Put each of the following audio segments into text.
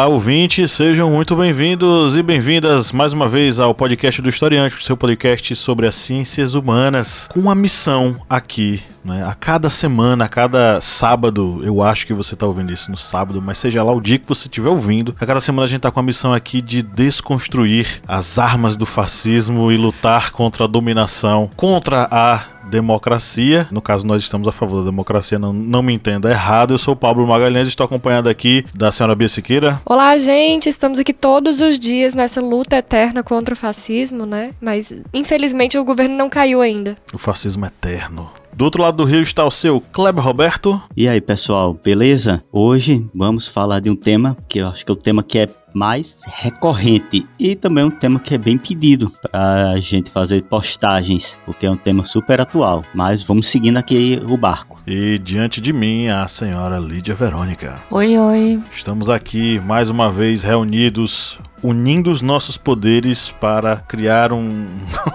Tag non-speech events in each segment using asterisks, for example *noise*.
Olá, ouvintes, sejam muito bem-vindos e bem-vindas mais uma vez ao podcast do Historiante, seu podcast sobre as ciências humanas, com uma missão aqui, né? A cada semana, a cada sábado, eu acho que você está ouvindo isso no sábado, mas seja lá o dia que você estiver ouvindo, a cada semana a gente está com a missão aqui de desconstruir as armas do fascismo e lutar contra a dominação, contra a democracia. No caso, nós estamos a favor da democracia, não, não me entenda errado. Eu sou o Pablo Magalhães e estou acompanhado aqui da senhora Bia Siqueira. Olá, gente. Estamos aqui todos os dias nessa luta eterna contra o fascismo, né? Mas, infelizmente, o governo não caiu ainda. O fascismo eterno. Do outro lado do rio está o seu Kleber Roberto. E aí, pessoal, beleza? Hoje vamos falar de um tema que eu acho que é o tema que é mais recorrente e também um tema que é bem pedido para a gente fazer postagens, porque é um tema super atual. Mas vamos seguindo aqui o barco. E diante de mim, a senhora Lídia Verônica. Oi, oi. Estamos aqui mais uma vez reunidos unindo os nossos poderes para criar um,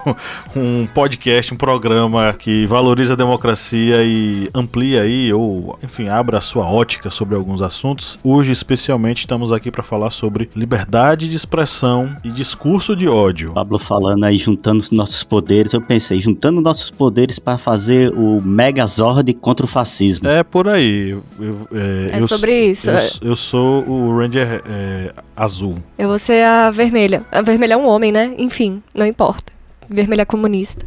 *laughs* um podcast, um programa que valoriza a democracia e amplia aí, ou enfim, abra a sua ótica sobre alguns assuntos. Hoje, especialmente, estamos aqui para falar sobre liberdade de expressão e discurso de ódio. Pablo falando aí, juntando os nossos poderes, eu pensei, juntando nossos poderes para fazer o Megazord contra o fascismo. É por aí. Eu, é, é sobre isso. Eu, eu, sou o Ranger é, azul. Eu vou ser ser a vermelha. A vermelha é um homem, né? Enfim, não importa. Vermelha é comunista.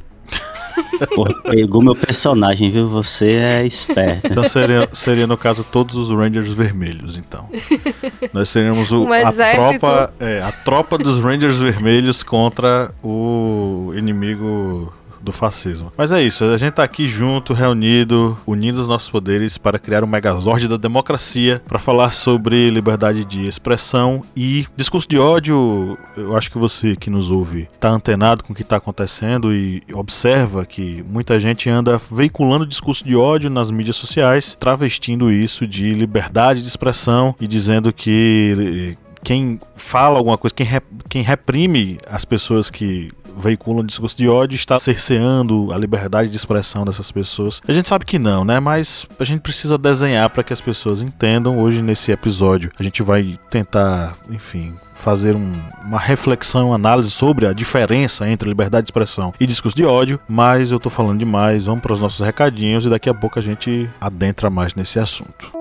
*laughs* Porra, pegou meu personagem, viu? Você é esperto. Então seria, seria, no caso, todos os Rangers vermelhos, então. Nós seríamos o, um a, tropa, é, a tropa dos Rangers vermelhos contra o inimigo do fascismo. Mas é isso, a gente tá aqui junto, reunido, unindo os nossos poderes para criar um megazord da democracia, para falar sobre liberdade de expressão e discurso de ódio. Eu acho que você que nos ouve tá antenado com o que tá acontecendo e observa que muita gente anda veiculando discurso de ódio nas mídias sociais, travestindo isso de liberdade de expressão e dizendo que quem fala alguma coisa, quem, quem reprime as pessoas que veiculam discurso de ódio está cerceando a liberdade de expressão dessas pessoas. A gente sabe que não, né? Mas a gente precisa desenhar para que as pessoas entendam. Hoje, nesse episódio, a gente vai tentar, enfim, fazer um, uma reflexão, uma análise sobre a diferença entre liberdade de expressão e discurso de ódio, mas eu tô falando demais, vamos para os nossos recadinhos e daqui a pouco a gente adentra mais nesse assunto.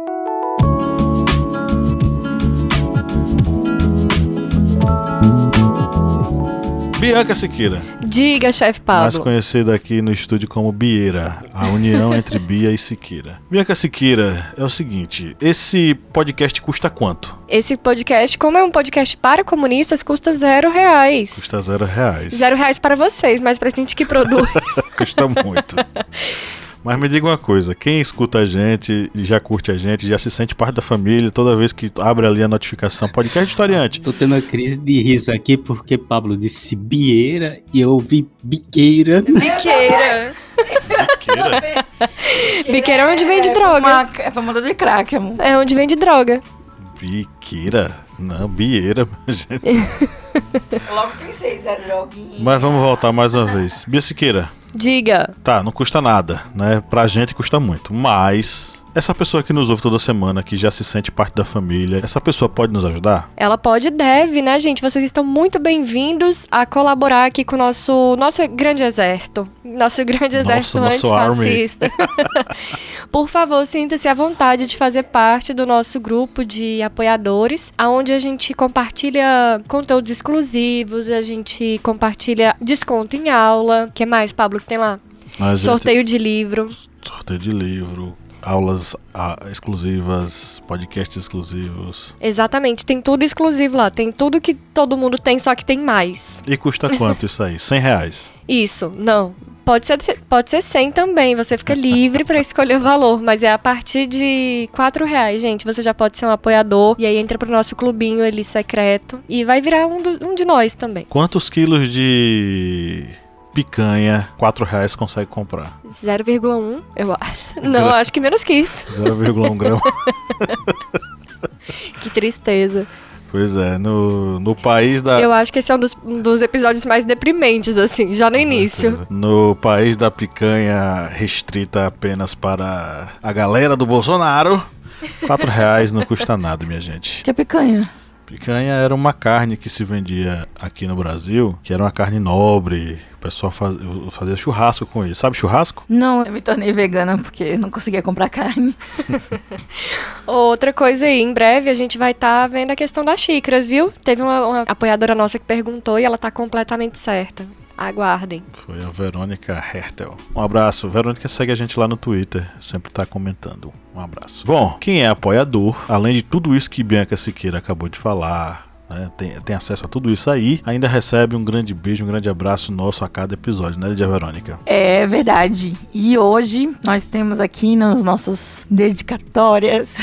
Bianca Siqueira. Diga, chefe Pablo. Mais conhecida aqui no estúdio como Bieira, a união entre Bia e Siqueira. Bianca Siqueira, é o seguinte, esse podcast custa quanto? Esse podcast, como é um podcast para comunistas, custa zero reais. Custa zero reais. Zero reais para vocês, mas pra gente que produz... *laughs* custa muito. *laughs* Mas me diga uma coisa, quem escuta a gente já curte a gente, já se sente parte da família, toda vez que abre ali a notificação, podcast historiante. Tô tendo uma crise de riso aqui porque Pablo disse bieira e eu ouvi biqueira. Biqueira. Biqueira? Biqueira é onde vende droga. É famosa de crack, amor. É onde vende droga. Biqueira? Não, bieira, *laughs* gente. Logo pensei, Zé Droguinha. Mas vamos voltar mais uma vez. Bia Siqueira. Diga. Tá, não custa nada, né? Pra gente custa muito. Mas essa pessoa que nos ouve toda semana, que já se sente parte da família, essa pessoa pode nos ajudar? Ela pode e deve, né, gente? Vocês estão muito bem-vindos a colaborar aqui com o nosso, nosso grande exército. Nosso grande exército nosso antifascista. *laughs* Por favor, sinta-se à vontade de fazer parte do nosso grupo de apoiadores, aonde a gente compartilha conteúdos exclusivos, a gente compartilha desconto em aula. O que mais, Pablo, que tem lá? Sorteio de livro. Sorteio de livro, aulas ah, exclusivas, podcasts exclusivos. Exatamente, tem tudo exclusivo lá. Tem tudo que todo mundo tem, só que tem mais. E custa quanto isso aí? 100 reais? Isso, não. Pode ser, pode ser 100 também, você fica livre para escolher o valor, mas é a partir de 4 reais, gente. Você já pode ser um apoiador e aí entra pro nosso clubinho ali secreto e vai virar um, do, um de nós também. Quantos quilos de picanha, 4 reais consegue comprar. 0,1, eu acho. *laughs* Não, acho que menos que isso. 0,1 *laughs* grama. tristeza. Pois é, no, no país da. Eu acho que esse é um dos, um dos episódios mais deprimentes, assim, já no início. No país da picanha restrita apenas para a galera do Bolsonaro, quatro reais não custa nada, minha gente. Que é picanha? Picanha era uma carne que se vendia aqui no Brasil, que era uma carne nobre. O pessoal faz, fazia churrasco com isso. Sabe churrasco? Não, eu me tornei vegana porque não conseguia comprar carne. *laughs* *laughs* Outra coisa aí, em breve a gente vai estar tá vendo a questão das xícaras, viu? Teve uma, uma apoiadora nossa que perguntou e ela tá completamente certa. Aguardem. Foi a Verônica Hertel. Um abraço. Verônica segue a gente lá no Twitter, sempre tá comentando. Um abraço. Bom, quem é apoiador, além de tudo isso que Bianca Siqueira acabou de falar, né, tem, tem, acesso a tudo isso aí, ainda recebe um grande beijo, um grande abraço nosso a cada episódio, né, Lidia Verônica? É verdade. E hoje nós temos aqui nas nossas dedicatórias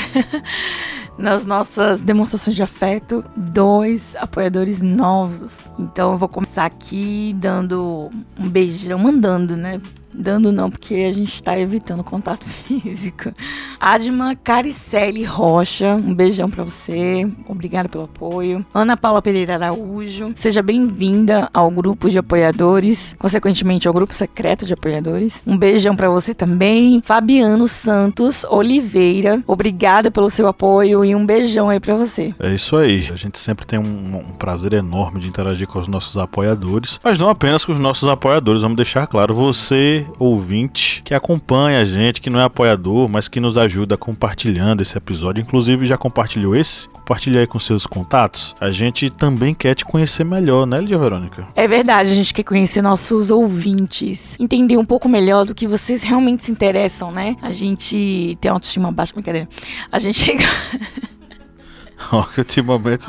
*laughs* nas nossas demonstrações de afeto dois apoiadores novos. Então eu vou começar aqui dando um beijão, mandando, né? Dando não, porque a gente está evitando contato *laughs* físico. Adma Caricelli Rocha, um beijão para você. Obrigada pelo apoio. Ana Paula Pereira Araújo, seja bem-vinda ao grupo de apoiadores, consequentemente ao grupo secreto de apoiadores. Um beijão para você também. Fabiano Santos Oliveira, obrigada pelo seu apoio e um beijão aí para você. É isso aí. A gente sempre tem um, um prazer enorme de interagir com os nossos apoiadores, mas não apenas com os nossos apoiadores, vamos deixar claro, você ouvinte que acompanha a gente, que não é apoiador, mas que nos ajuda compartilhando esse episódio. Inclusive, já compartilhou esse? Compartilha aí com seus contatos. A gente também quer te conhecer melhor, né, Lidia Verônica? É verdade, a gente quer conhecer nossos ouvintes, entender um pouco melhor do que vocês realmente se interessam, né? A gente tem autoestima baixa, brincadeira. A gente. *laughs* *laughs* Ó, que ultimamente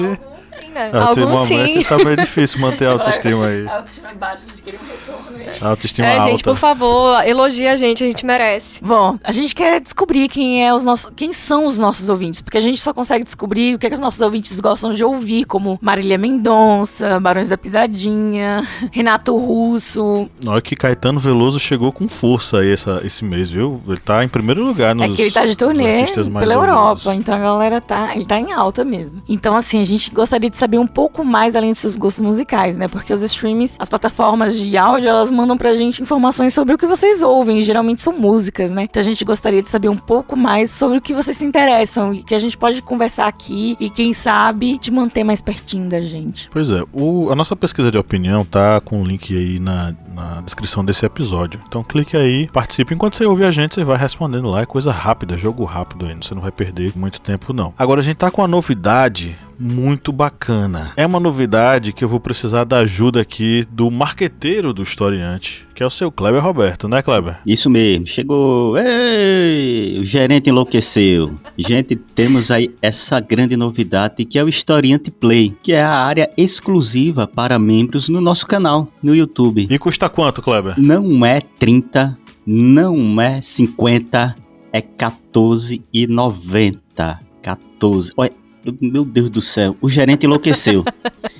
né? Alguns sim. tá meio difícil manter a autoestima aí. A autoestima baixa, a gente queria um retorno aí. A autoestima é, alta. gente, por favor, elogia a gente, a gente merece. Bom, a gente quer descobrir quem é os nossos, quem são os nossos ouvintes, porque a gente só consegue descobrir o que, é que os nossos ouvintes gostam de ouvir, como Marília Mendonça, Barões da Pisadinha, Renato Russo. Olha que Caetano Veloso chegou com força aí essa, esse mês, viu? Ele tá em primeiro lugar nos É que ele tá de turnê pela Europa, então a galera tá, ele tá em alta mesmo. Então assim, a gente gostaria de saber saber um pouco mais além dos seus gostos musicais, né? Porque os streams, as plataformas de áudio, elas mandam pra gente informações sobre o que vocês ouvem, geralmente são músicas, né? Então a gente gostaria de saber um pouco mais sobre o que vocês se interessam e que a gente pode conversar aqui e quem sabe te manter mais pertinho da gente. Pois é, o, a nossa pesquisa de opinião tá com o link aí na, na descrição desse episódio. Então clique aí, participe. Enquanto você ouve a gente, você vai respondendo lá. É coisa rápida, jogo rápido aí. Você não vai perder muito tempo, não. Agora a gente tá com uma novidade muito bacana. É uma novidade que eu vou precisar da ajuda aqui do marqueteiro do historiante, que é o seu Kleber Roberto, né, Kleber? Isso mesmo. Chegou. Ei, o gerente enlouqueceu. Gente, temos aí essa grande novidade que é o Historiante Play, que é a área exclusiva para membros no nosso canal no YouTube. E custa quanto, Kleber? Não é 30, não é 50, é 14,90. 14. Olha, meu Deus do céu, o gerente enlouqueceu.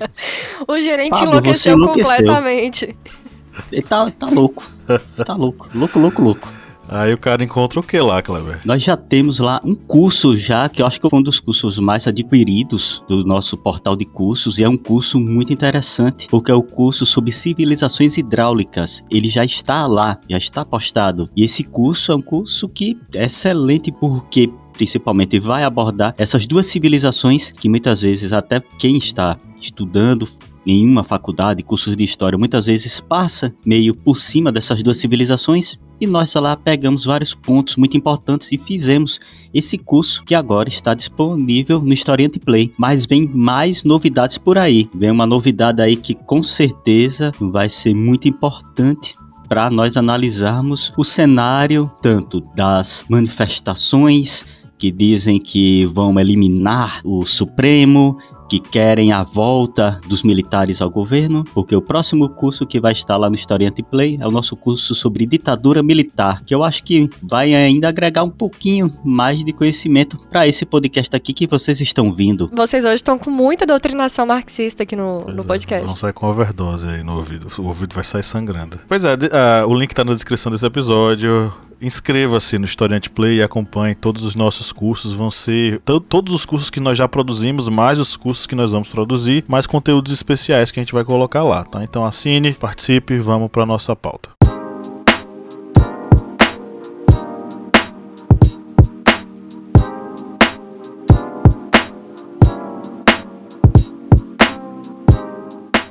*laughs* o gerente Fábio, enlouqueceu, enlouqueceu, completamente. Ele tá, tá louco. Tá louco. Louco, louco, louco. Aí o cara encontra o que lá, Kleber? Nós já temos lá um curso já, que eu acho que foi um dos cursos mais adquiridos do nosso portal de cursos, e é um curso muito interessante, porque é o curso sobre civilizações hidráulicas. Ele já está lá, já está postado. E esse curso é um curso que é excelente porque principalmente vai abordar essas duas civilizações que muitas vezes até quem está estudando em uma faculdade, cursos de história, muitas vezes passa meio por cima dessas duas civilizações e nós lá pegamos vários pontos muito importantes e fizemos esse curso que agora está disponível no Historiante Play. Mas vem mais novidades por aí. Vem uma novidade aí que com certeza vai ser muito importante para nós analisarmos o cenário tanto das manifestações que dizem que vão eliminar o Supremo, que querem a volta dos militares ao governo, porque o próximo curso que vai estar lá no Historiante Play é o nosso curso sobre ditadura militar, que eu acho que vai ainda agregar um pouquinho mais de conhecimento para esse podcast aqui que vocês estão vindo. Vocês hoje estão com muita doutrinação marxista aqui no, no é, podcast. Vão sair com overdose aí no ouvido. O ouvido vai sair sangrando. Pois é, uh, o link tá na descrição desse episódio. Inscreva-se no Historiante Play e acompanhe todos os nossos cursos. Vão ser todos os cursos que nós já produzimos, mais os cursos que nós vamos produzir, mais conteúdos especiais que a gente vai colocar lá, tá? Então assine, participe, vamos para nossa pauta.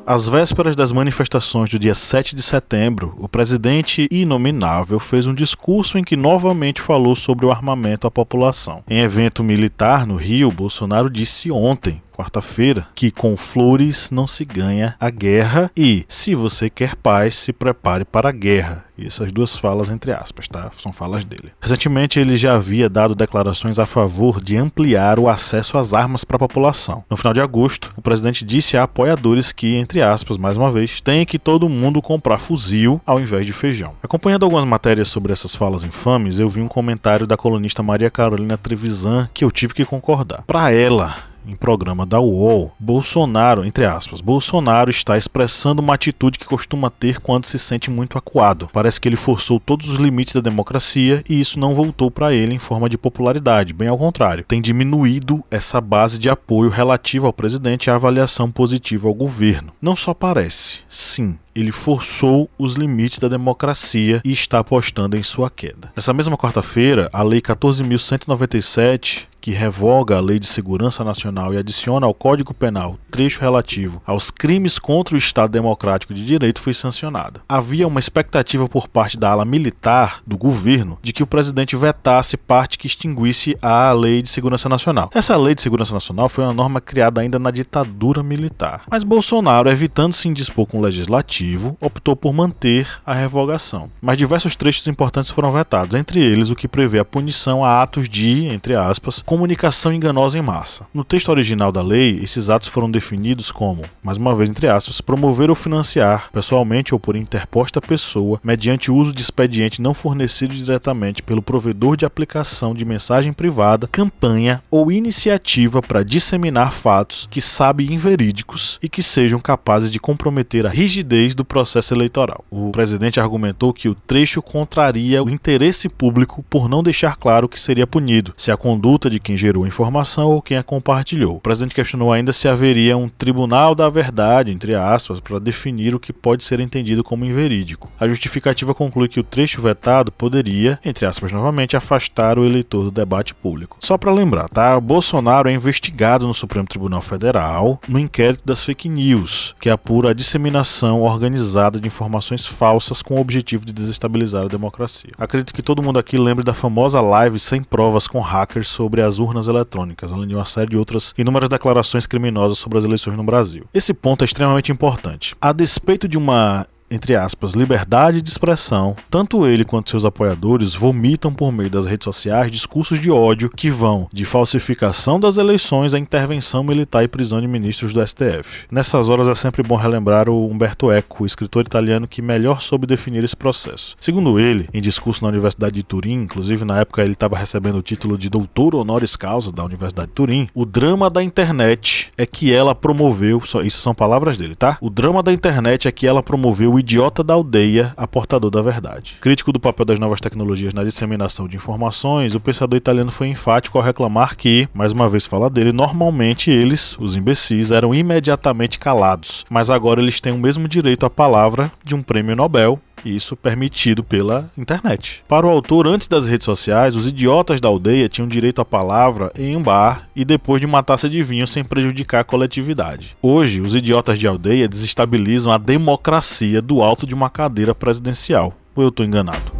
Às vésperas das manifestações do dia 7 de setembro, o presidente inominável fez um discurso em que novamente falou sobre o armamento à população. Em evento militar no Rio, Bolsonaro disse ontem quarta-feira, que com flores não se ganha a guerra e, se você quer paz, se prepare para a guerra. E essas duas falas entre aspas, tá? São falas dele. Recentemente ele já havia dado declarações a favor de ampliar o acesso às armas para a população. No final de agosto, o presidente disse a apoiadores que, entre aspas, mais uma vez, tem que todo mundo comprar fuzil ao invés de feijão. Acompanhando algumas matérias sobre essas falas infames, eu vi um comentário da colunista Maria Carolina Trevisan que eu tive que concordar. Para ela, em programa da UOL, Bolsonaro, entre aspas, Bolsonaro está expressando uma atitude que costuma ter quando se sente muito acuado. Parece que ele forçou todos os limites da democracia e isso não voltou para ele em forma de popularidade, bem ao contrário. Tem diminuído essa base de apoio relativa ao presidente e a avaliação positiva ao governo. Não só parece, sim, ele forçou os limites da democracia e está apostando em sua queda. Nessa mesma quarta-feira, a Lei 14.197 que revoga a Lei de Segurança Nacional e adiciona ao Código Penal trecho relativo aos crimes contra o Estado Democrático de Direito foi sancionada. Havia uma expectativa por parte da ala militar do governo de que o presidente vetasse parte que extinguisse a Lei de Segurança Nacional. Essa Lei de Segurança Nacional foi uma norma criada ainda na ditadura militar. Mas Bolsonaro, evitando se indispor com o legislativo, optou por manter a revogação. Mas diversos trechos importantes foram vetados, entre eles o que prevê a punição a atos de, entre aspas, comunicação enganosa em massa. No texto original da lei, esses atos foram definidos como, mais uma vez entre aspas, promover ou financiar, pessoalmente ou por interposta pessoa, mediante uso de expediente não fornecido diretamente pelo provedor de aplicação de mensagem privada, campanha ou iniciativa para disseminar fatos que sabe inverídicos e que sejam capazes de comprometer a rigidez do processo eleitoral. O presidente argumentou que o trecho contraria o interesse público por não deixar claro que seria punido se a conduta de quem gerou a informação ou quem a compartilhou. O presidente questionou ainda se haveria um tribunal da verdade, entre aspas, para definir o que pode ser entendido como inverídico. A justificativa conclui que o trecho vetado poderia, entre aspas novamente, afastar o eleitor do debate público. Só para lembrar, tá? Bolsonaro é investigado no Supremo Tribunal Federal no inquérito das fake news, que apura a disseminação organizada de informações falsas com o objetivo de desestabilizar a democracia. Acredito que todo mundo aqui lembre da famosa live sem provas com hackers sobre as urnas eletrônicas, além de uma série de outras inúmeras declarações criminosas sobre as eleições no Brasil. Esse ponto é extremamente importante. A despeito de uma entre aspas, liberdade de expressão, tanto ele quanto seus apoiadores vomitam por meio das redes sociais discursos de ódio que vão de falsificação das eleições à intervenção militar e prisão de ministros do STF. Nessas horas é sempre bom relembrar o Umberto Eco, escritor italiano que melhor soube definir esse processo. Segundo ele, em discurso na Universidade de Turim, inclusive na época ele estava recebendo o título de doutor honoris causa da Universidade de Turim, o drama da internet é que ela promoveu, isso são palavras dele, tá? O drama da internet é que ela promoveu o idiota da aldeia a portador da verdade. Crítico do papel das novas tecnologias na disseminação de informações, o pensador italiano foi enfático ao reclamar que, mais uma vez fala dele, normalmente eles, os imbecis, eram imediatamente calados, mas agora eles têm o mesmo direito à palavra de um prêmio Nobel isso permitido pela internet. Para o autor, antes das redes sociais, os idiotas da aldeia tinham direito à palavra em um bar e depois de uma taça de vinho sem prejudicar a coletividade. Hoje, os idiotas de aldeia desestabilizam a democracia do alto de uma cadeira presidencial. Ou eu estou enganado?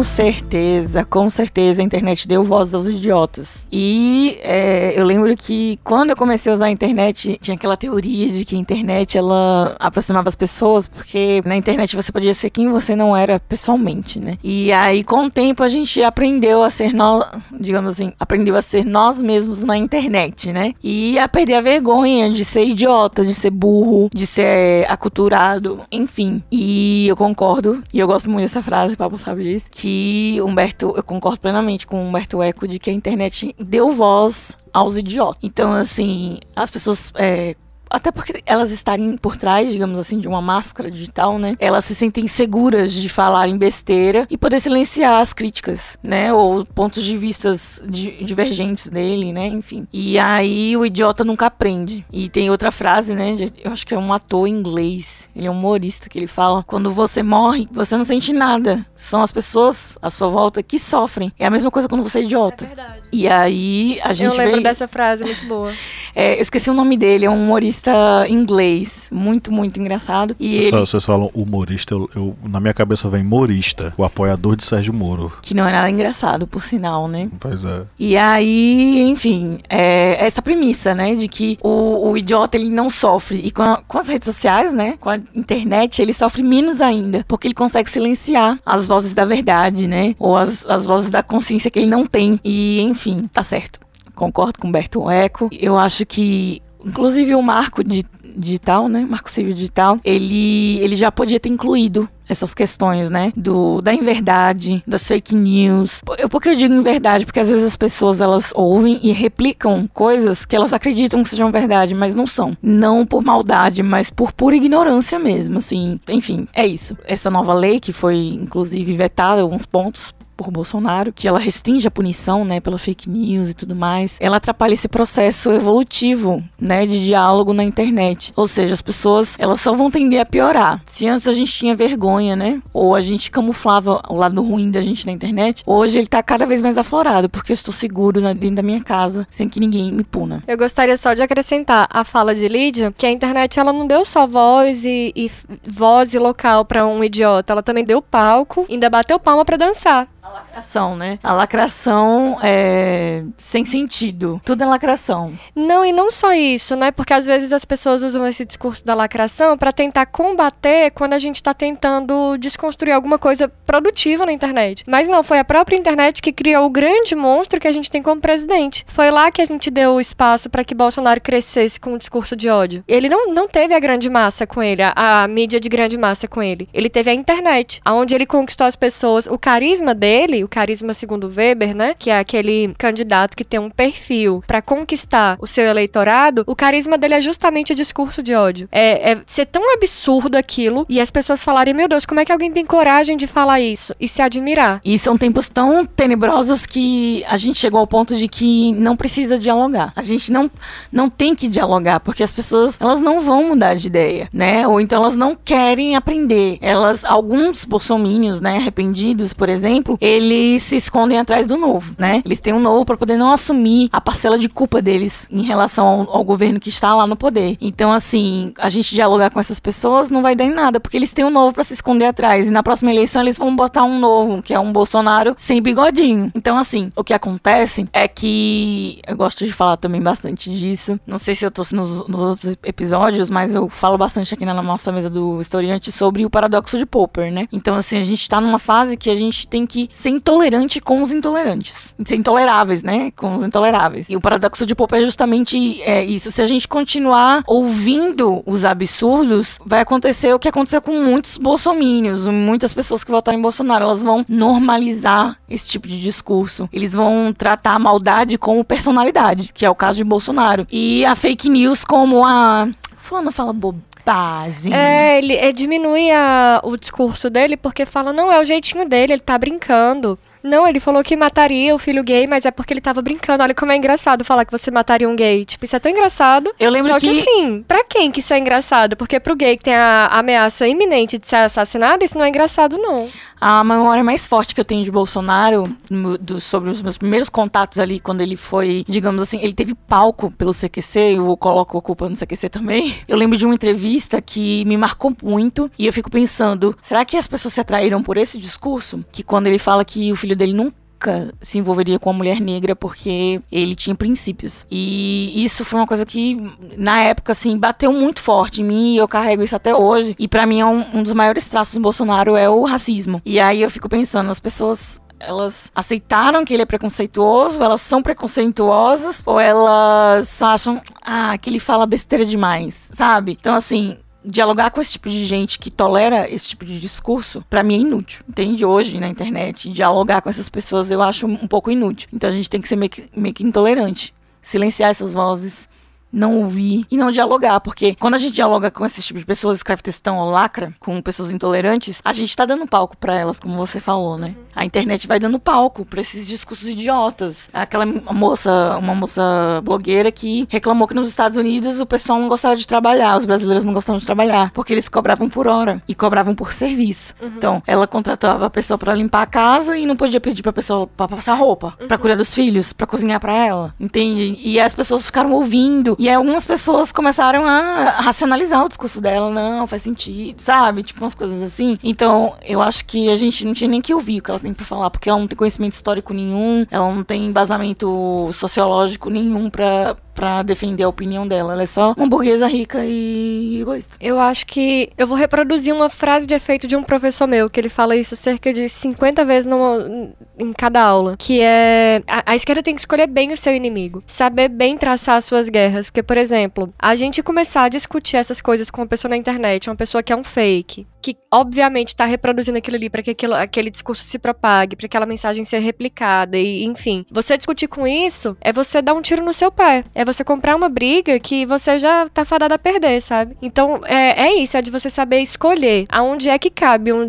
Com certeza, com certeza a internet deu voz aos idiotas. E é, eu lembro que quando eu comecei a usar a internet, tinha aquela teoria de que a internet ela aproximava as pessoas, porque na internet você podia ser quem você não era pessoalmente, né? E aí com o tempo a gente aprendeu a ser nós, digamos assim, aprendeu a ser nós mesmos na internet, né? E a perder a vergonha de ser idiota, de ser burro, de ser aculturado, enfim. E eu concordo, e eu gosto muito dessa frase, o Pablo sabe disso, que Humberto, eu concordo plenamente com Humberto Eco de que a internet deu voz aos idiotas. Então, assim, as pessoas é, até porque elas estarem por trás, digamos assim, de uma máscara digital, né? Elas se sentem seguras de falar em besteira e poder silenciar as críticas, né? Ou pontos de vistas divergentes dele, né? Enfim. E aí o idiota nunca aprende. E tem outra frase, né? Eu acho que é um ator inglês, ele é um humorista que ele fala: quando você morre, você não sente nada. São as pessoas à sua volta que sofrem. É a mesma coisa quando você é idiota. É verdade. E aí a gente. Eu lembro dessa frase, muito boa. *laughs* É, eu esqueci o nome dele, é um humorista inglês, muito, muito engraçado. E ele... Vocês falam humorista, eu, eu, na minha cabeça vem morista, o apoiador de Sérgio Moro. Que não é nada engraçado, por sinal, né? Pois é. E aí, enfim, é essa premissa, né, de que o, o idiota ele não sofre. E com, a, com as redes sociais, né, com a internet, ele sofre menos ainda, porque ele consegue silenciar as vozes da verdade, né, ou as, as vozes da consciência que ele não tem. E, enfim, tá certo concordo com o Humberto Eco. Eu acho que, inclusive, o marco de, digital, né? Marco Civil Digital, ele, ele já podia ter incluído essas questões, né? Do, da inverdade, das fake news. Por, por que eu digo inverdade? Porque às vezes as pessoas elas ouvem e replicam coisas que elas acreditam que sejam verdade, mas não são. Não por maldade, mas por pura ignorância mesmo, assim. Enfim, é isso. Essa nova lei que foi inclusive vetada alguns pontos por Bolsonaro, que ela restringe a punição, né, pela fake news e tudo mais, ela atrapalha esse processo evolutivo, né, de diálogo na internet. Ou seja, as pessoas, elas só vão tender a piorar. Se antes a gente tinha vergonha, né, ou a gente camuflava o lado ruim da gente na internet, hoje ele tá cada vez mais aflorado, porque eu estou seguro dentro da minha casa, sem que ninguém me puna. Eu gostaria só de acrescentar a fala de Lídia, que a internet ela não deu só voz e, e voz e local para um idiota, ela também deu palco, ainda bateu palma para dançar. A lacração, né? A lacração é sem sentido. Tudo é lacração. Não, e não só isso, né? Porque às vezes as pessoas usam esse discurso da lacração para tentar combater quando a gente tá tentando desconstruir alguma coisa produtiva na internet. Mas não, foi a própria internet que criou o grande monstro que a gente tem como presidente. Foi lá que a gente deu espaço para que Bolsonaro crescesse com o discurso de ódio. Ele não, não teve a grande massa com ele, a, a mídia de grande massa com ele. Ele teve a internet, onde ele conquistou as pessoas, o carisma dele dele, o carisma segundo Weber, né, que é aquele candidato que tem um perfil para conquistar o seu eleitorado, o carisma dele é justamente o discurso de ódio. É, é ser tão absurdo aquilo e as pessoas falarem, meu Deus, como é que alguém tem coragem de falar isso e se admirar? E são tempos tão tenebrosos que a gente chegou ao ponto de que não precisa dialogar. A gente não, não tem que dialogar, porque as pessoas, elas não vão mudar de ideia, né? Ou então elas não querem aprender. Elas, alguns bolsomínios, né, arrependidos, por exemplo, eles se escondem atrás do novo, né? Eles têm um novo para poder não assumir a parcela de culpa deles em relação ao, ao, governo que está lá no poder. Então, assim, a gente dialogar com essas pessoas não vai dar em nada, porque eles têm um novo para se esconder atrás. E na próxima eleição eles vão botar um novo, que é um Bolsonaro sem bigodinho. Então, assim, o que acontece é que eu gosto de falar também bastante disso. Não sei se eu tô nos, nos outros episódios, mas eu falo bastante aqui na nossa mesa do historiante sobre o paradoxo de Popper, né? Então, assim, a gente tá numa fase que a gente tem que ser intolerante com os intolerantes. Ser intoleráveis, né? Com os intoleráveis. E o paradoxo de Pope é justamente é, isso. Se a gente continuar ouvindo os absurdos, vai acontecer o que aconteceu com muitos bolsomínios, muitas pessoas que votaram em Bolsonaro. Elas vão normalizar esse tipo de discurso. Eles vão tratar a maldade como personalidade, que é o caso de Bolsonaro. E a fake news como a. Fulano fala bobagem É, ele é, diminui a, o discurso dele porque fala, não, é o jeitinho dele, ele tá brincando. Não, ele falou que mataria o filho gay, mas é porque ele tava brincando. Olha como é engraçado falar que você mataria um gay. Tipo, isso é tão engraçado. Eu lembro Só que... que assim, pra quem que isso é engraçado? Porque pro gay que tem a ameaça iminente de ser assassinado, isso não é engraçado, não. A memória mais forte que eu tenho de Bolsonaro, do- sobre os meus primeiros contatos ali, quando ele foi, digamos assim, ele teve palco pelo CQC, eu coloco a culpa no CQC também. Eu lembro de uma entrevista que me marcou muito, e eu fico pensando, será que as pessoas se atraíram por esse discurso? Que quando ele fala que o filho dele nunca se envolveria com uma mulher negra porque ele tinha princípios. E isso foi uma coisa que, na época, assim, bateu muito forte em mim e eu carrego isso até hoje. E pra mim é um, um dos maiores traços do Bolsonaro é o racismo. E aí eu fico pensando, as pessoas elas aceitaram que ele é preconceituoso, elas são preconceituosas, ou elas acham, ah, que ele fala besteira demais, sabe? Então, assim, dialogar com esse tipo de gente que tolera esse tipo de discurso, pra mim é inútil. Entende? Hoje na internet, dialogar com essas pessoas eu acho um pouco inútil. Então a gente tem que ser meio que, meio que intolerante. Silenciar essas vozes. Não ouvir e não dialogar, porque quando a gente dialoga com esse tipo de pessoas, escreve textão ou lacra, com pessoas intolerantes, a gente tá dando palco pra elas, como você falou, né? A internet vai dando palco pra esses discursos idiotas. Aquela moça, uma moça blogueira que reclamou que nos Estados Unidos o pessoal não gostava de trabalhar, os brasileiros não gostavam de trabalhar, porque eles cobravam por hora e cobravam por serviço. Então, ela contratava a pessoa pra limpar a casa e não podia pedir pra pessoa pra passar roupa, pra cuidar dos filhos, pra cozinhar pra ela, entende? E as pessoas ficaram ouvindo e aí algumas pessoas começaram a racionalizar o discurso dela, não, faz sentido, sabe? Tipo umas coisas assim. Então, eu acho que a gente não tinha nem que ouvir o que ela tem pra falar, porque ela não tem conhecimento histórico nenhum, ela não tem embasamento sociológico nenhum pra, pra defender a opinião dela. Ela é só uma burguesa rica e egoísta. Eu acho que eu vou reproduzir uma frase de efeito de um professor meu, que ele fala isso cerca de 50 vezes numa- em cada aula, que é a, a esquerda tem que escolher bem o seu inimigo, saber bem traçar as suas guerras, porque por exemplo, a gente começar a discutir essas coisas com uma pessoa na internet, uma pessoa que é um fake, que obviamente tá reproduzindo aquilo ali para que aquilo, aquele discurso se propague, para aquela mensagem ser replicada e enfim. Você discutir com isso é você dar um tiro no seu pé. Você comprar uma briga que você já tá fadada a perder, sabe? Então é, é isso, é de você saber escolher aonde é que cabe um-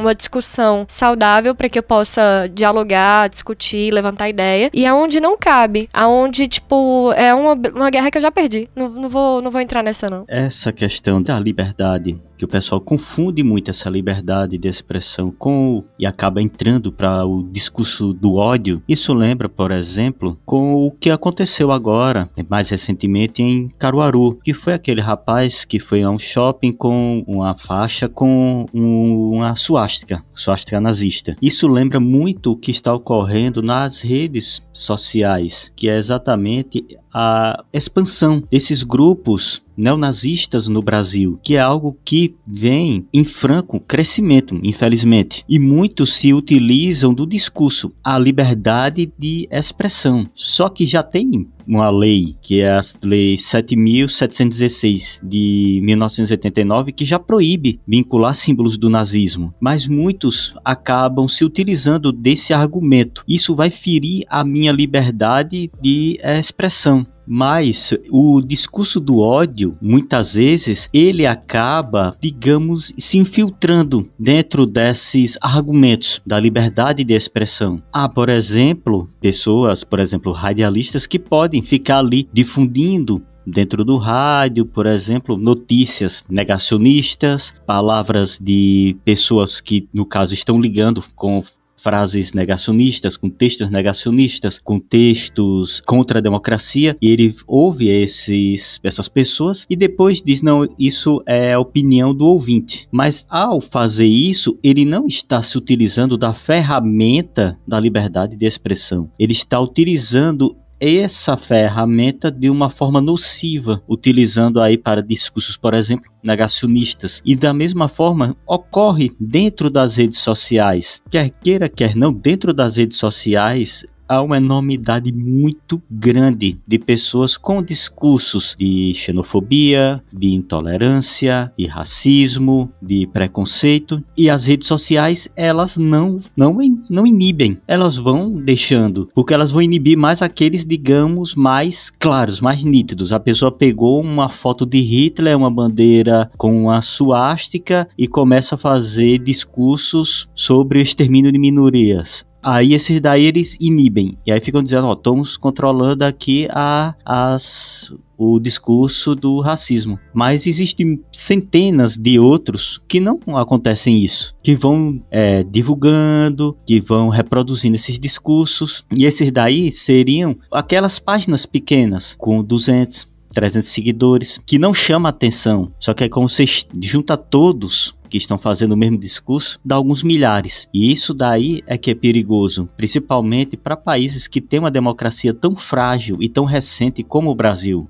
uma discussão saudável para que eu possa dialogar, discutir, levantar ideia e aonde não cabe, aonde tipo é uma, uma guerra que eu já perdi. Não, não vou não vou entrar nessa não. Essa questão da liberdade, que o pessoal confunde muito essa liberdade de expressão com e acaba entrando para o discurso do ódio. Isso lembra, por exemplo, com o que aconteceu agora, mais recentemente em Caruaru, que foi aquele rapaz que foi a um shopping com uma faixa com um- uma suástica, suástica nazista. Isso lembra muito o que está ocorrendo nas redes sociais, que é exatamente a expansão desses grupos neonazistas no Brasil, que é algo que vem em franco crescimento, infelizmente. E muitos se utilizam do discurso, a liberdade de expressão. Só que já tem uma lei, que é a Lei 7.716 de 1989, que já proíbe vincular símbolos do nazismo. Mas muitos acabam se utilizando desse argumento. Isso vai ferir a minha liberdade de eh, expressão. Mas o discurso do ódio, muitas vezes, ele acaba, digamos, se infiltrando dentro desses argumentos da liberdade de expressão. Há, por exemplo, pessoas, por exemplo, radialistas que podem ficar ali difundindo dentro do rádio, por exemplo, notícias negacionistas, palavras de pessoas que, no caso, estão ligando com frases negacionistas, com textos negacionistas, com textos contra a democracia, e ele ouve esses, essas pessoas e depois diz: não, isso é a opinião do ouvinte. Mas ao fazer isso, ele não está se utilizando da ferramenta da liberdade de expressão, ele está utilizando essa ferramenta de uma forma nociva, utilizando aí para discursos, por exemplo, negacionistas. E da mesma forma ocorre dentro das redes sociais, quer queira, quer não, dentro das redes sociais há uma enormidade muito grande de pessoas com discursos de xenofobia, de intolerância, de racismo, de preconceito e as redes sociais elas não não não inibem, elas vão deixando, porque elas vão inibir mais aqueles digamos mais claros, mais nítidos. A pessoa pegou uma foto de Hitler, uma bandeira com uma suástica e começa a fazer discursos sobre o extermínio de minorias Aí esses daí eles inibem. E aí ficam dizendo, ó, estamos controlando aqui a, as o discurso do racismo. Mas existem centenas de outros que não acontecem isso, que vão é, divulgando, que vão reproduzindo esses discursos, e esses daí seriam aquelas páginas pequenas com 200, 300 seguidores, que não chama atenção, só que é como você junta todos que estão fazendo o mesmo discurso, dá alguns milhares. E isso daí é que é perigoso, principalmente para países que têm uma democracia tão frágil e tão recente como o Brasil.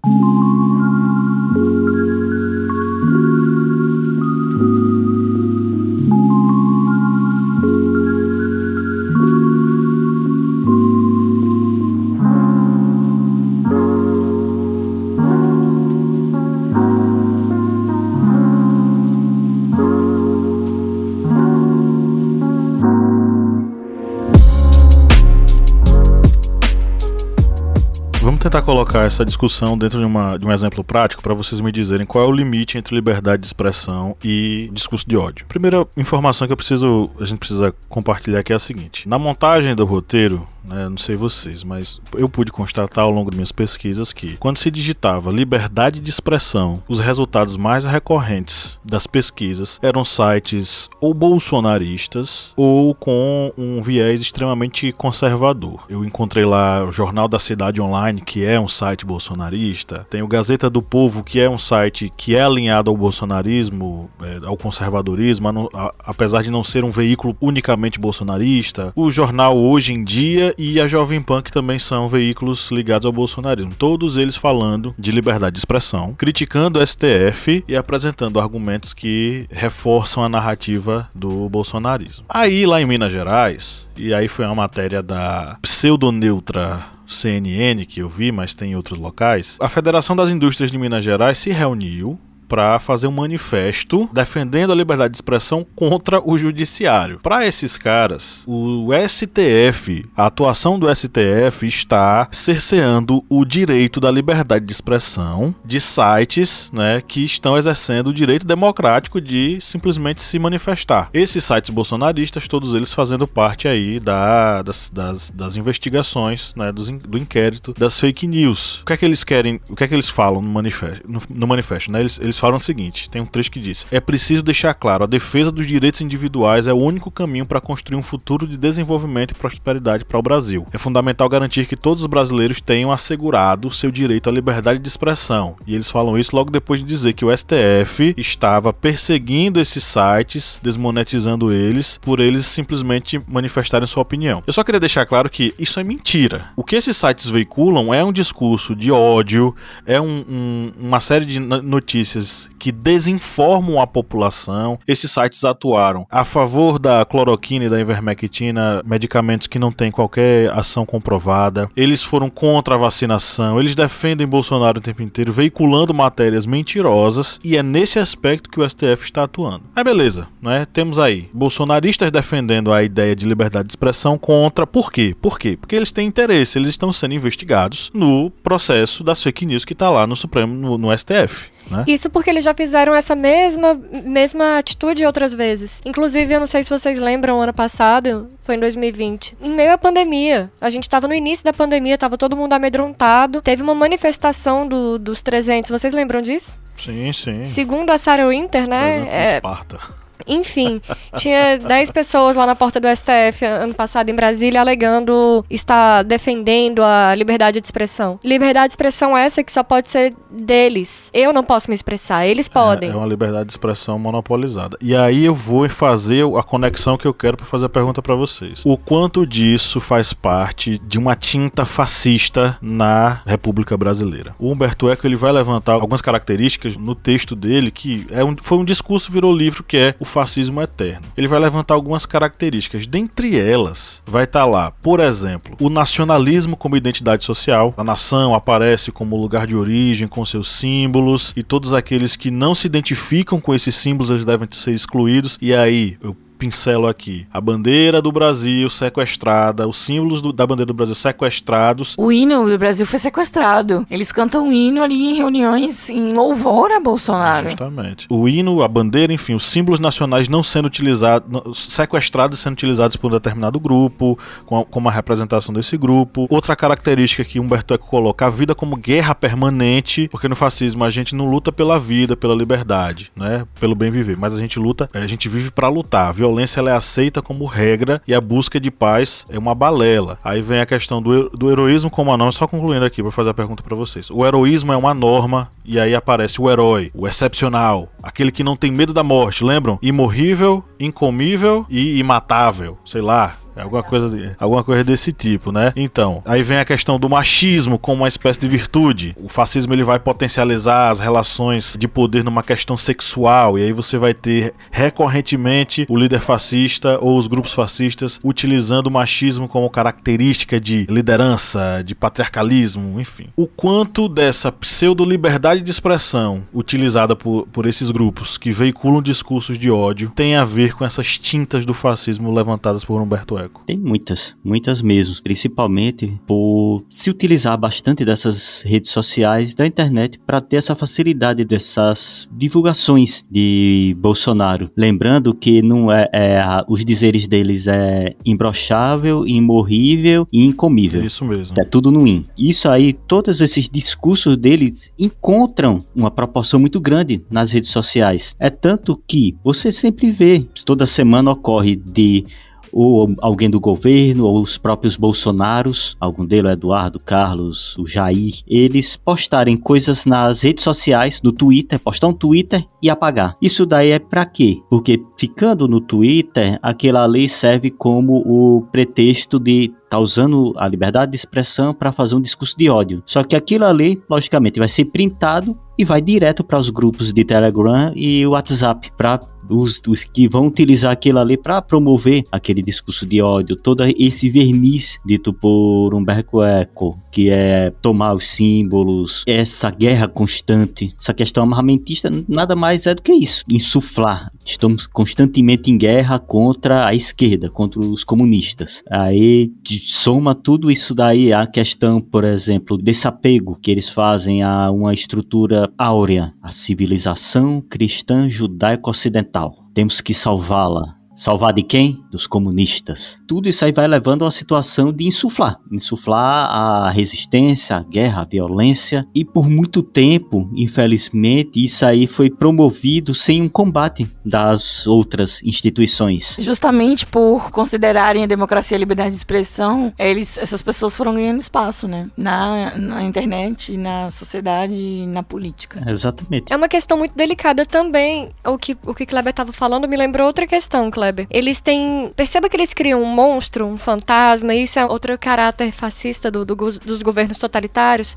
Colocar essa discussão dentro de, uma, de um exemplo prático para vocês me dizerem qual é o limite entre liberdade de expressão e discurso de ódio. Primeira informação que eu preciso, a gente precisa compartilhar aqui é a seguinte: na montagem do roteiro, né? Não sei vocês, mas eu pude constatar ao longo de minhas pesquisas que quando se digitava liberdade de expressão, os resultados mais recorrentes das pesquisas eram sites ou bolsonaristas ou com um viés extremamente conservador. Eu encontrei lá o Jornal da Cidade Online, que é um site bolsonarista, tem o Gazeta do Povo, que é um site que é alinhado ao bolsonarismo, é, ao conservadorismo, a, a, apesar de não ser um veículo unicamente bolsonarista. O jornal Hoje em Dia e a Jovem Pan, que também são veículos ligados ao bolsonarismo. Todos eles falando de liberdade de expressão, criticando o STF e apresentando argumentos que reforçam a narrativa do bolsonarismo. Aí, lá em Minas Gerais, e aí foi uma matéria da pseudoneutra CNN que eu vi, mas tem em outros locais, a Federação das Indústrias de Minas Gerais se reuniu para fazer um manifesto defendendo a liberdade de expressão contra o judiciário. Para esses caras, o STF, a atuação do STF está cerceando o direito da liberdade de expressão de sites, né, que estão exercendo o direito democrático de simplesmente se manifestar. Esses sites bolsonaristas, todos eles fazendo parte aí da, das, das, das investigações, né, do, do inquérito das fake news. O que é que eles querem? O que é que eles falam no manifesto? No, no manifesto, né? Eles, eles falam o seguinte: tem um trecho que diz: É preciso deixar claro, a defesa dos direitos individuais é o único caminho para construir um futuro de desenvolvimento e prosperidade para o Brasil. É fundamental garantir que todos os brasileiros tenham assegurado seu direito à liberdade de expressão. E eles falam isso logo depois de dizer que o STF estava perseguindo esses sites, desmonetizando eles, por eles simplesmente manifestarem sua opinião. Eu só queria deixar claro que isso é mentira. O que esses sites veiculam é um discurso de ódio, é um, um, uma série de notícias que desinformam a população. Esses sites atuaram a favor da cloroquina e da ivermectina, medicamentos que não têm qualquer ação comprovada. Eles foram contra a vacinação, eles defendem Bolsonaro o tempo inteiro, veiculando matérias mentirosas, e é nesse aspecto que o STF está atuando. Mas beleza, né? Temos aí bolsonaristas defendendo a ideia de liberdade de expressão contra. Por quê? Por quê? Porque eles têm interesse, eles estão sendo investigados no processo das fake news que está lá no Supremo, no, no STF. Né? Isso porque eles já fizeram essa mesma, mesma atitude outras vezes. Inclusive, eu não sei se vocês lembram, ano passado, foi em 2020, em meio à pandemia. A gente estava no início da pandemia, estava todo mundo amedrontado. Teve uma manifestação do, dos 300, vocês lembram disso? Sim, sim. Segundo a Sarah Winter, né? É, Esparta. Enfim, tinha 10 pessoas lá na porta do STF ano passado em Brasília alegando estar defendendo a liberdade de expressão. Liberdade de expressão essa que só pode ser deles. Eu não posso me expressar, eles podem. É, é uma liberdade de expressão monopolizada. E aí eu vou fazer a conexão que eu quero para fazer a pergunta para vocês. O quanto disso faz parte de uma tinta fascista na República Brasileira? O Humberto Eco ele vai levantar algumas características no texto dele que é um, foi um discurso virou livro que é o fascismo eterno. Ele vai levantar algumas características. Dentre elas, vai estar tá lá, por exemplo, o nacionalismo como identidade social. A nação aparece como lugar de origem, com seus símbolos, e todos aqueles que não se identificam com esses símbolos eles devem ser excluídos. E aí, eu pincelo aqui. A bandeira do Brasil sequestrada, os símbolos do, da bandeira do Brasil sequestrados. O hino do Brasil foi sequestrado. Eles cantam o hino ali em reuniões em louvor a Bolsonaro. Justamente. O hino, a bandeira, enfim, os símbolos nacionais não sendo utilizados, sequestrados sendo utilizados por um determinado grupo, com como a representação desse grupo. Outra característica que Humberto Eco coloca, a vida como guerra permanente, porque no fascismo a gente não luta pela vida, pela liberdade, né? Pelo bem viver, mas a gente luta, a gente vive para lutar. A violência ela é aceita como regra e a busca de paz é uma balela. Aí vem a questão do, do heroísmo como a norma, só concluindo aqui, vou fazer a pergunta para vocês. O heroísmo é uma norma e aí aparece o herói, o excepcional, aquele que não tem medo da morte, lembram? Imorrível, incomível e imatável, sei lá, alguma coisa, alguma coisa desse tipo, né? Então, aí vem a questão do machismo como uma espécie de virtude. O fascismo ele vai potencializar as relações de poder numa questão sexual e aí você vai ter recorrentemente o líder fascista ou os grupos fascistas utilizando o machismo como característica de liderança, de patriarcalismo, enfim. O quanto dessa pseudo liberdade de expressão utilizada por, por esses grupos que veiculam discursos de ódio tem a ver com essas tintas do fascismo levantadas por Humberto? Sueco? Tem muitas, muitas mesmo, principalmente por se utilizar bastante dessas redes sociais da internet para ter essa facilidade dessas divulgações de Bolsonaro. Lembrando que não é, é os dizeres deles é imbrochável, imorrível e incomível. Isso mesmo. É tudo no in. Isso aí, todos esses discursos deles encontram uma proporção muito grande nas redes sociais. É tanto que você sempre vê, toda semana ocorre de ou alguém do governo, ou os próprios Bolsonaros, algum deles, o Eduardo, Carlos, o Jair, eles postarem coisas nas redes sociais, no Twitter, postar um Twitter e apagar. Isso daí é para quê? Porque ficando no Twitter, aquela lei serve como o pretexto de tá usando a liberdade de expressão para fazer um discurso de ódio. Só que aquilo ali, logicamente, vai ser printado e vai direto para os grupos de Telegram e WhatsApp para os, que vão utilizar aquilo ali para promover aquele discurso de ódio, todo esse verniz dito por Humberto Eco, que é tomar os símbolos, essa guerra constante, essa questão armamentista nada mais é do que isso, insuflar. Estamos constantemente em guerra contra a esquerda, contra os comunistas. Aí soma tudo isso daí a questão, por exemplo, desse apego que eles fazem a uma estrutura áurea, a civilização cristã judaico-ocidental. Temos que salvá-la, Salvar de quem? Dos comunistas. Tudo isso aí vai levando a uma situação de insuflar. Insuflar a resistência, a guerra, a violência. E por muito tempo, infelizmente, isso aí foi promovido sem um combate das outras instituições. Justamente por considerarem a democracia e a liberdade de expressão, eles, essas pessoas foram ganhando espaço, né? Na, na internet, na sociedade e na política. Exatamente. É uma questão muito delicada também. O que o que Kleber estava falando me lembrou outra questão, Kleber Eles têm. Perceba que eles criam um monstro, um fantasma, isso é outro caráter fascista do, do dos governos totalitários.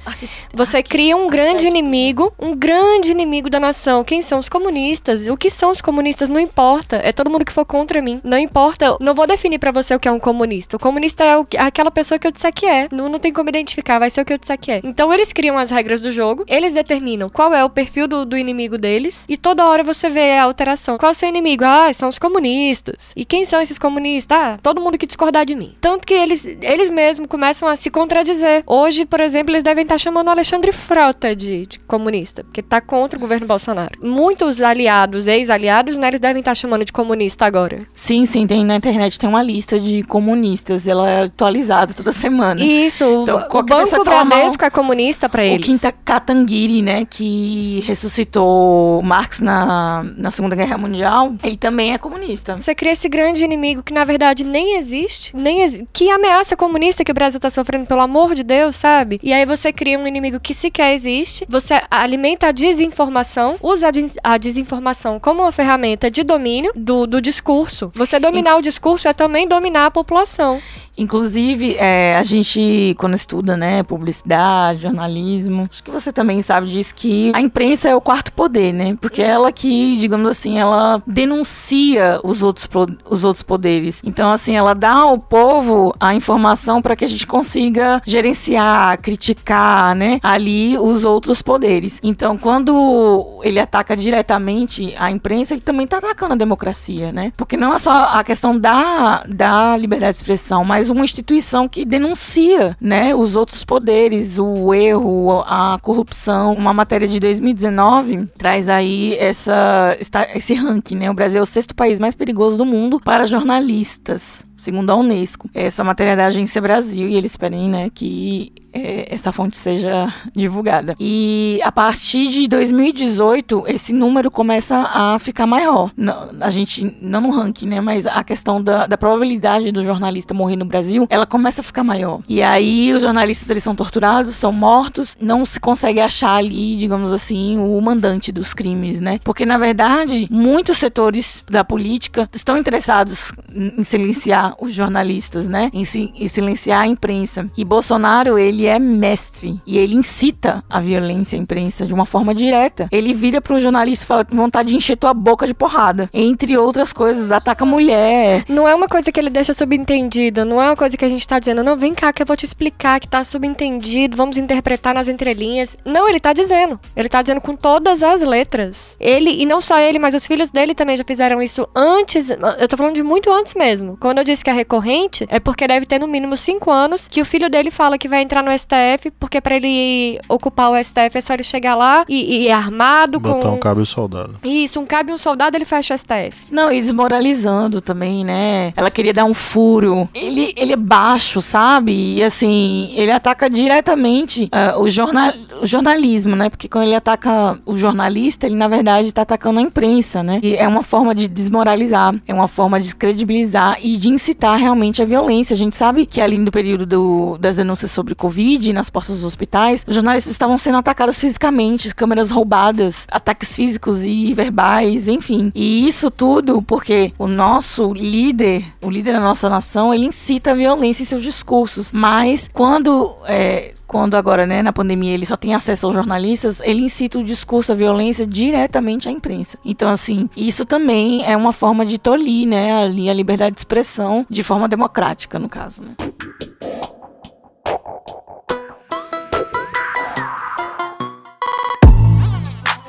Você cria um grande inimigo, um grande inimigo da nação. Quem são os comunistas? O que são os comunistas? Não importa. É todo mundo que for contra mim. Não importa. Não vou definir para você o que é um comunista. O comunista é o, aquela pessoa que eu disser que é. Não, não tem como identificar, vai ser o que eu disser que é. Então eles criam as regras do jogo, eles determinam qual é o perfil do, do inimigo deles, e toda hora você vê a alteração. Qual é o seu inimigo? Ah, são os comunistas comunistas. E quem são esses comunistas? Ah, todo mundo que discordar de mim. Tanto que eles, eles mesmos começam a se contradizer. Hoje, por exemplo, eles devem estar chamando o Alexandre Frota de, de comunista, porque está contra o governo Bolsonaro. Muitos aliados, ex-aliados, né, eles devem estar chamando de comunista agora. Sim, sim, tem na internet tem uma lista de comunistas, ela é atualizada toda semana. Isso, então, o, o Banco Bradesco é comunista para eles. O Quinta Katanguiri, né, que ressuscitou Marx na, na Segunda Guerra Mundial, ele também é comunista. Você cria esse grande inimigo que na verdade nem existe, nem exi que ameaça comunista que o Brasil tá sofrendo, pelo amor de Deus, sabe? E aí você cria um inimigo que sequer existe, você alimenta a desinformação, usa a, a desinformação como uma ferramenta de domínio do, do discurso. Você dominar o discurso é também dominar a população. Inclusive, é, a gente, quando estuda, né, publicidade, jornalismo, acho que você também sabe disso, que a imprensa é o quarto poder, né? Porque é ela que, digamos assim, ela denuncia os outros outros, os outros poderes. Então, assim, ela dá ao povo a informação para que a gente consiga gerenciar, criticar, né, ali os outros poderes. Então, quando ele ataca diretamente a imprensa, ele também está atacando a democracia, né? Porque não é só a questão da, da liberdade de expressão, mas uma instituição que denuncia, né, os outros poderes, o erro, a corrupção. Uma matéria de 2019 traz aí essa, esse ranking, né? O Brasil é o sexto país mais perigoso do mundo para jornalistas segundo a Unesco. Essa matéria é da Agência Brasil e eles esperem né, que é, essa fonte seja divulgada. E a partir de 2018, esse número começa a ficar maior. Não, a gente, não no ranking, né? Mas a questão da, da probabilidade do jornalista morrer no Brasil, ela começa a ficar maior. E aí os jornalistas eles são torturados, são mortos, não se consegue achar ali, digamos assim, o mandante dos crimes, né? Porque na verdade, muitos setores da política estão interessados em silenciar os jornalistas, né? Em, em silenciar a imprensa. E Bolsonaro, ele é mestre e ele incita a violência à imprensa de uma forma direta. Ele vira para o jornalista e fala com vontade de encher tua boca de porrada. Entre outras coisas, ataca a mulher. Não é uma coisa que ele deixa subentendido, não é uma coisa que a gente tá dizendo, não, vem cá que eu vou te explicar que tá subentendido, vamos interpretar nas entrelinhas. Não, ele tá dizendo. Ele tá dizendo com todas as letras. Ele, e não só ele, mas os filhos dele também já fizeram isso antes. Eu tô falando de muito antes mesmo. Quando eu disse que é recorrente, é porque deve ter no mínimo cinco anos que o filho dele fala que vai entrar no STF, porque para ele ocupar o STF é só ele chegar lá e, e é armado Botar com. Botar um cabo e um soldado. Isso, um cabo e um soldado, ele fecha o STF. Não, e desmoralizando também, né? Ela queria dar um furo. Ele, ele é baixo, sabe? E assim, ele ataca diretamente uh, o, jornal, o jornalismo, né? Porque quando ele ataca o jornalista, ele na verdade tá atacando a imprensa, né? E é uma forma de desmoralizar, é uma forma de descredibilizar e de incitar realmente a violência. A gente sabe que ali no período do, das denúncias sobre Covid, nas portas dos hospitais, os jornalistas estavam sendo atacados fisicamente, câmeras roubadas, ataques físicos e verbais, enfim. E isso tudo porque o nosso líder, o líder da nossa nação, ele incita a violência em seus discursos. Mas quando é, quando agora, né, na pandemia, ele só tem acesso aos jornalistas, ele incita o discurso, a violência diretamente à imprensa. Então, assim, isso também é uma forma de tolir, né, ali a liberdade de expressão de forma democrática, no caso, né.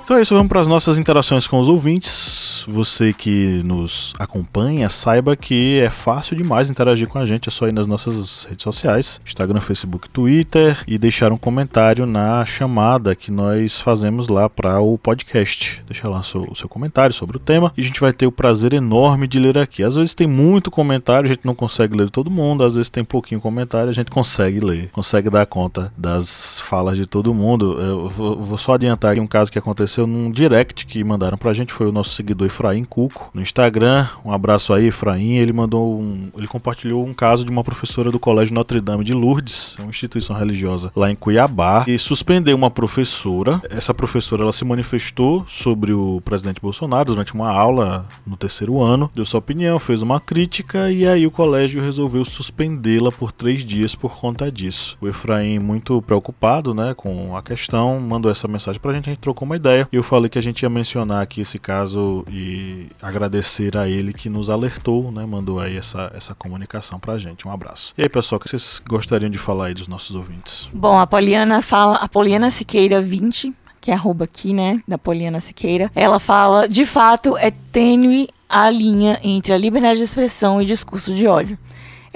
Então é isso, vamos para as nossas interações com os ouvintes. Você que nos acompanha, saiba que é fácil demais interagir com a gente, é só ir nas nossas redes sociais, Instagram, Facebook, Twitter e deixar um comentário na chamada que nós fazemos lá para o podcast. Deixa lá o seu, o seu comentário sobre o tema e a gente vai ter o prazer enorme de ler aqui. Às vezes tem muito comentário, a gente não consegue ler todo mundo, às vezes tem pouquinho comentário, a gente consegue ler, consegue dar conta das falas de todo mundo. Eu vou, só adiantar aqui um caso que aconteceu aconteceu num direct que mandaram pra gente, foi o nosso seguidor Efraim Cuco no Instagram. Um abraço aí, Efraim. Ele mandou um. Ele compartilhou um caso de uma professora do Colégio Notre Dame de Lourdes, uma instituição religiosa lá em Cuiabá, e suspendeu uma professora. Essa professora ela se manifestou sobre o presidente Bolsonaro durante uma aula no terceiro ano, deu sua opinião, fez uma crítica e aí o colégio resolveu suspendê-la por três dias por conta disso. O Efraim, muito preocupado né, com a questão, mandou essa mensagem pra gente, a gente trocou uma ideia e eu falei que a gente ia mencionar aqui esse caso e agradecer a ele que nos alertou, né? Mandou aí essa, essa comunicação pra gente. Um abraço. E aí, pessoal, o que vocês gostariam de falar aí dos nossos ouvintes? Bom, a Poliana fala, a Poliana Siqueira 20 que é arroba aqui, né, da Poliana Siqueira, ela fala, de fato, é tênue a linha entre a liberdade de expressão e discurso de ódio.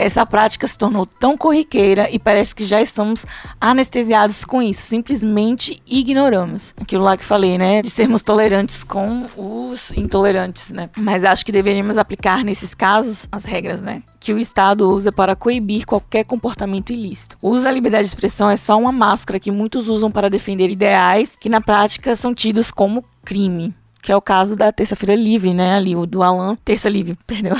Essa prática se tornou tão corriqueira e parece que já estamos anestesiados com isso, simplesmente ignoramos. Aquilo lá que falei, né, de sermos tolerantes com os intolerantes, né? Mas acho que deveríamos aplicar nesses casos as regras, né, que o Estado usa para coibir qualquer comportamento ilícito. O uso da liberdade de expressão é só uma máscara que muitos usam para defender ideais que na prática são tidos como crime que é o caso da Terça-feira Livre, né? Ali, o do Alan. Terça Livre, *laughs* perdão.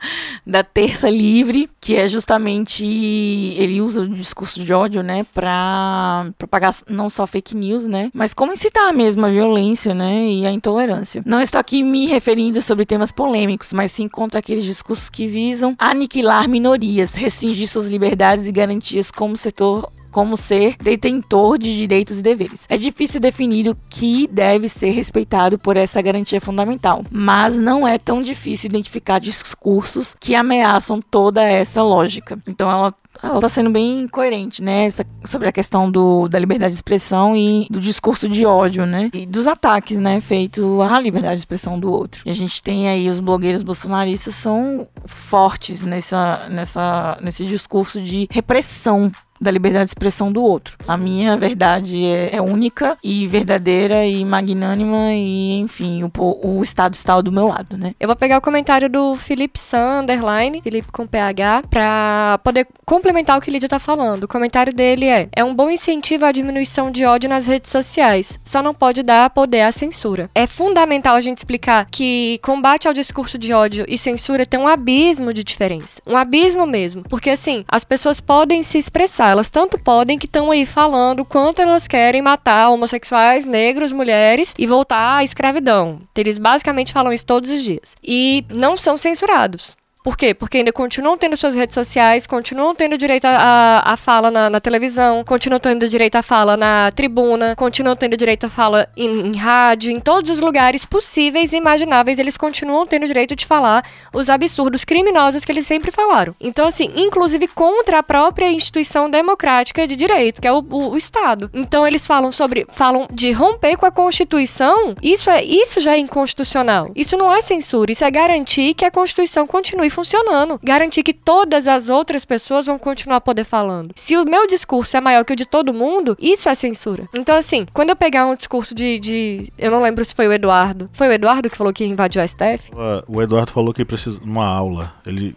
*laughs* da Terça Livre, que é justamente. Ele usa o discurso de ódio, né? Pra propagar não só fake news, né? Mas como incitar mesmo a violência, né? E a intolerância. Não estou aqui me referindo sobre temas polêmicos, mas sim contra aqueles discursos que visam aniquilar minorias, restringir suas liberdades e garantias como setor como ser detentor de direitos e deveres. É difícil definir o que deve ser respeitado por essa garantia fundamental, mas não é tão difícil identificar discursos que ameaçam toda essa lógica. Então ela ela está sendo bem coerente, né? Essa, sobre a questão do, da liberdade de expressão e do discurso de ódio, né? E dos ataques, né? Feitos à liberdade de expressão do outro. E a gente tem aí os blogueiros bolsonaristas são fortes nessa, nessa, nesse discurso de repressão da liberdade de expressão do outro. A minha verdade é, é única e verdadeira e magnânima e, enfim, o, o, Estado está do meu lado, né? Eu vou pegar o comentário do Felipe Sanderline, Felipe com PH, para poder complementar o que Lídia tá falando. O comentário dele é: é um bom incentivo à diminuição de ódio nas redes sociais, só não pode dar poder à censura. É fundamental a gente explicar que combate ao discurso de ódio e censura tem um abismo de diferença. Um abismo mesmo. Porque, assim, as pessoas podem se expressar elas tanto podem que estão aí falando quanto elas querem matar homossexuais, negros, mulheres e voltar à escravidão. Eles basicamente falam isso todos os dias. E não são censurados. Por quê? Porque ainda continuam tendo suas redes sociais, continuam tendo direito a fala na, na, televisão, continuam tendo direito a fala na tribuna, continuam tendo direito a fala em, em, rádio, em todos os lugares possíveis e imagináveis, eles continuam tendo direito de falar os absurdos criminosos que eles sempre falaram. Então, assim, inclusive contra a própria instituição democrática de direito, que é o, o, o Estado. Então, eles falam sobre, falam de romper com a Constituição, isso, é, isso já é inconstitucional. Isso não é censura, isso é garantir que a Constituição continue funcionando. Garantir que todas as outras pessoas vão continuar a poder falando. Se o meu discurso é maior que o de todo mundo, isso é censura. Então, assim, quando eu pegar um discurso de. de eu não lembro se foi o Eduardo. Foi o Eduardo que falou que invadiu a STF? O Eduardo falou que precisa uma aula. Ele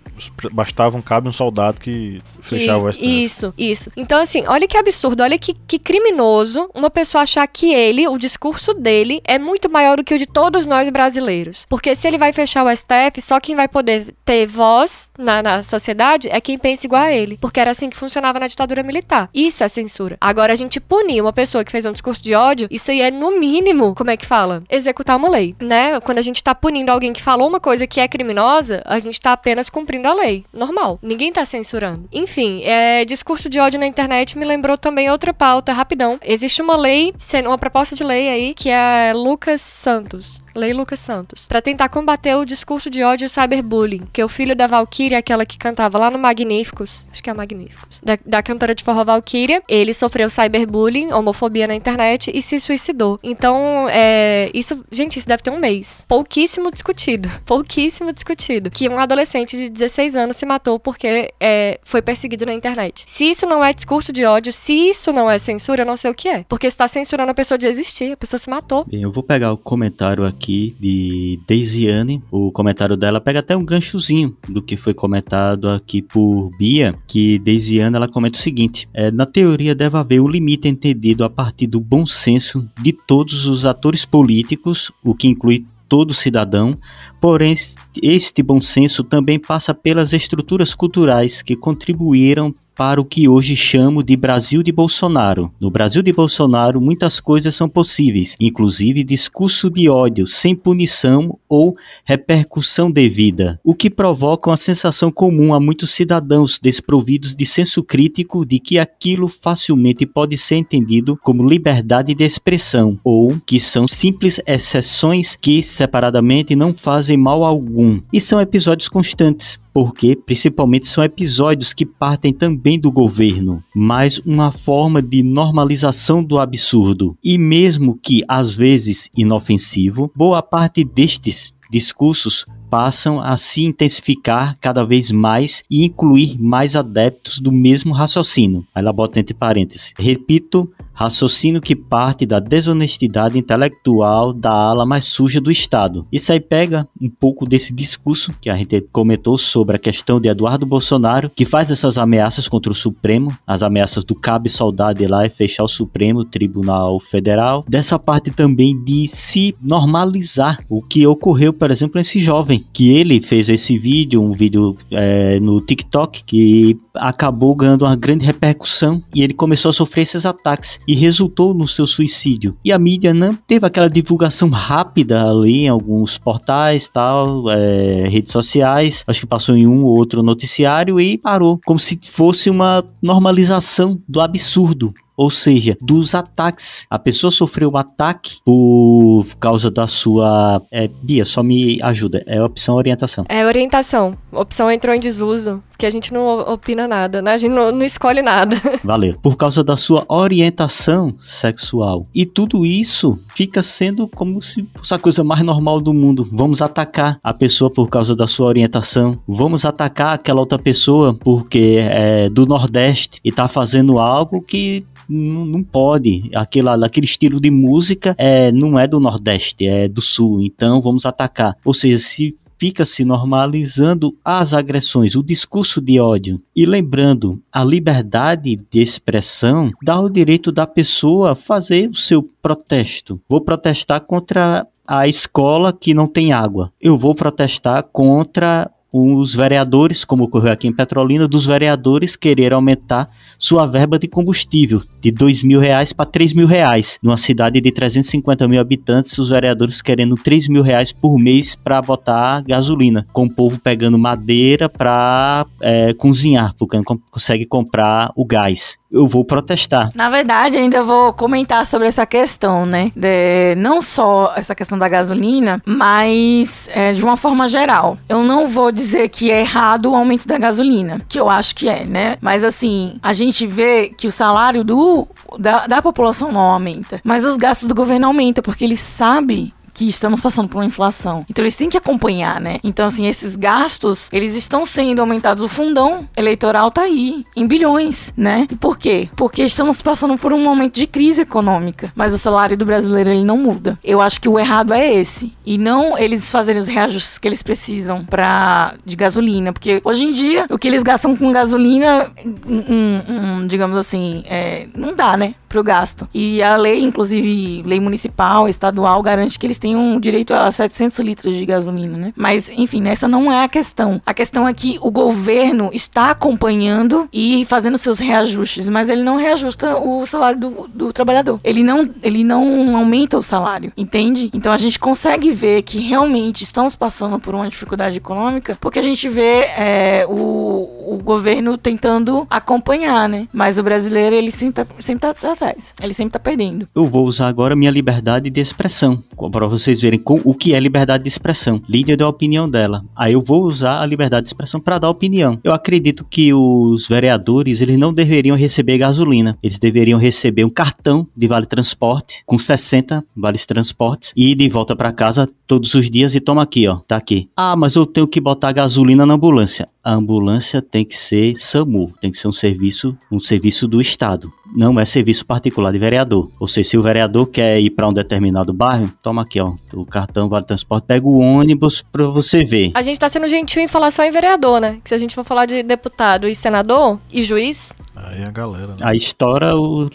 bastava um cabo um soldado que fechava o STF. Isso, isso. Então, assim, olha que absurdo, olha que, que criminoso uma pessoa achar que ele, o discurso dele, é muito maior do que o de todos nós brasileiros. Porque se ele vai fechar o STF, só quem vai poder ter voz na, na sociedade é quem pensa igual a ele. Porque era assim que funcionava na ditadura militar. Isso é censura. Agora, a gente punir uma pessoa que fez um discurso de ódio, isso aí é, no mínimo, como é que fala? Executar uma lei, né? Quando a gente tá punindo alguém que falou uma coisa que é criminosa, a gente tá apenas cumprindo a lei. Normal. Ninguém tá censurando. Enfim, é, discurso de ódio na internet me lembrou também outra pauta, rapidão. Existe uma lei, uma proposta de lei aí, que é Lucas Santos. Lei Lucas Santos, para tentar combater o discurso de ódio e cyberbullying, que o filho da Valkyria, aquela que cantava lá no Magníficos, acho que é Magníficos, da, da cantora de forró Valkyria, ele sofreu cyberbullying, homofobia na internet e se suicidou. Então, é, isso, gente, isso deve ter um mês. Pouquíssimo discutido, *laughs* pouquíssimo discutido, que um adolescente de 16 anos se matou porque é, foi perseguido na internet. Se isso não é discurso de ódio, se isso não é censura, eu não sei o que é. Porque está censurando a pessoa de existir, a pessoa se matou. Bem, eu vou pegar o comentário aqui aqui de Daisiane. O comentário dela pega até um ganchozinho do que foi comentado aqui por Bia, que Daisiane ela comenta o seguinte: é, na teoria deve haver um limite entendido a partir do bom senso de todos os atores políticos, o que inclui todo cidadão, porém este bom senso também passa pelas estruturas culturais que contribuíram para o que hoje chamo de Brasil de Bolsonaro. No Brasil de Bolsonaro, muitas coisas são possíveis, inclusive discurso de ódio sem punição ou repercussão devida, o que provoca uma sensação comum a muitos cidadãos desprovidos de senso crítico de que aquilo facilmente pode ser entendido como liberdade de expressão ou que são simples exceções que separadamente não fazem mal algum. E são episódios constantes, porque principalmente são episódios que partem também do governo, mas uma forma de normalização do absurdo. E mesmo que às vezes inofensivo, boa parte destes discursos passam a se intensificar cada vez mais e incluir mais adeptos do mesmo raciocínio. Ela bota entre parênteses. Repito, raciocínio que parte da desonestidade intelectual da ala mais suja do Estado. Isso aí pega um pouco desse discurso que a gente comentou sobre a questão de Eduardo Bolsonaro, que faz essas ameaças contra o Supremo, as ameaças do cabe saudade lá e fechar o Supremo Tribunal Federal. Dessa parte também de se normalizar o que ocorreu, por exemplo, nesse jovem, que ele fez esse vídeo, um vídeo é, no TikTok, que acabou ganhando uma grande repercussão e ele começou a sofrer esses ataques e resultou no seu suicídio. E a mídia não teve aquela divulgação rápida ali em alguns portais, tal, é, redes sociais. Acho que passou em um ou outro noticiário e parou, como se fosse uma normalização do absurdo ou seja, dos ataques. A pessoa sofreu um ataque por causa da sua. É, Bia, só me ajuda. É opção orientação. É orientação. opção entrou em desuso, porque a gente não opina nada, né? A gente não, não escolhe nada. *laughs* Valeu. Por causa da sua orientação sexual. E tudo isso fica sendo como se fosse a coisa mais normal do mundo. Vamos atacar a pessoa por causa da sua orientação. Vamos atacar aquela outra pessoa porque é do Nordeste e tá fazendo algo que não, não pode. Aquela, aquele estilo de música é, não é do Nordeste, é do Sul. Então vamos atacar. Ou seja, se fica se normalizando as agressões, o discurso de ódio. E lembrando, a liberdade de expressão dá o direito da pessoa fazer o seu protesto. Vou protestar contra a escola que não tem água. Eu vou protestar contra os vereadores, como ocorreu aqui em Petrolina, dos vereadores querer aumentar sua verba de combustível de dois mil reais para três mil reais. Numa cidade de 350 mil habitantes, os vereadores querendo três mil reais por mês para botar gasolina, com o povo pegando madeira para é, cozinhar, porque não consegue comprar o gás eu vou protestar. Na verdade, ainda vou comentar sobre essa questão, né? De, não só essa questão da gasolina, mas é, de uma forma geral. Eu não vou dizer que é errado o aumento da gasolina, que eu acho que é, né? Mas assim, a gente vê que o salário do, da, da população não aumenta, mas os gastos do governo aumentam, porque ele sabe que estamos passando por uma inflação. Então eles têm que acompanhar, né? Então, assim, esses gastos, eles estão sendo aumentados. O fundão eleitoral tá aí, em bilhões, né? E por quê? Porque estamos passando por um momento de crise econômica. Mas o salário do brasileiro, ele não muda. Eu acho que o errado é esse. E não eles fazerem os reajustes que eles precisam para de gasolina. Porque hoje em dia, o que eles gastam com gasolina, um, um, digamos assim, é, não dá, né? Pro gasto. E a lei, inclusive, lei municipal, estadual, garante que eles tenham direito a 700 litros de gasolina, né? Mas, enfim, essa não é a questão. A questão é que o governo está acompanhando e fazendo seus reajustes, mas ele não reajusta o salário do, do trabalhador. Ele não, ele não aumenta o salário, entende? Então a gente consegue ver que realmente estamos passando por uma dificuldade econômica porque a gente vê é, o, o governo tentando acompanhar, né? Mas o brasileiro, ele sempre tá, sempre tá atrás. Ele sempre tá perdendo. Eu vou usar agora minha liberdade de expressão para vocês verem com, o que é liberdade de expressão. Lídia deu a opinião dela. Aí eu vou usar a liberdade de expressão para dar opinião. Eu acredito que os vereadores eles não deveriam receber gasolina. Eles deveriam receber um cartão de vale transporte com 60 vales transportes e ir de volta para casa todos os dias e toma aqui, ó. Tá aqui. Ah, mas eu tenho que botar gasolina na ambulância. A ambulância tem que ser SAMU, tem que ser um serviço, um serviço do estado não é serviço particular de vereador. Ou seja, se o vereador quer ir para um determinado bairro, toma aqui, ó, o cartão Vale Transporte, pega o ônibus para você ver. A gente tá sendo gentil em falar só em vereador, né? Que se a gente for falar de deputado e senador e juiz. Aí a galera. Né? Aí estoura o.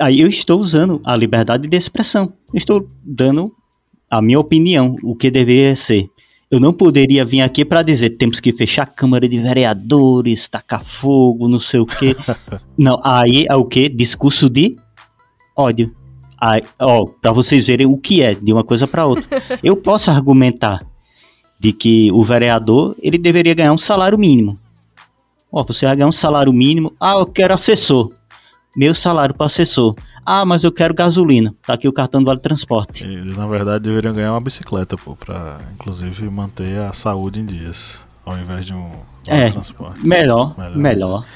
Aí eu estou usando a liberdade de expressão. estou dando a minha opinião, o que deveria ser. Eu não poderia vir aqui para dizer temos que fechar a Câmara de Vereadores, tacar fogo, não sei o quê. *laughs* não, aí é o quê? Discurso de ódio. Aí, ó, para vocês verem o que é de uma coisa para outra. *laughs* Eu posso argumentar de que o vereador ele deveria ganhar um salário mínimo. Ó, você vai ganhar um salário mínimo. Ah, eu quero assessor. Meu salário para assessor. Ah, mas eu quero gasolina. Tá aqui o cartão do Vale Transporte. Eles, na verdade, deveriam ganhar uma bicicleta, pô, pra inclusive manter a saúde em dias, ao invés de um vale é, transporte. Melhor, melhor. melhor.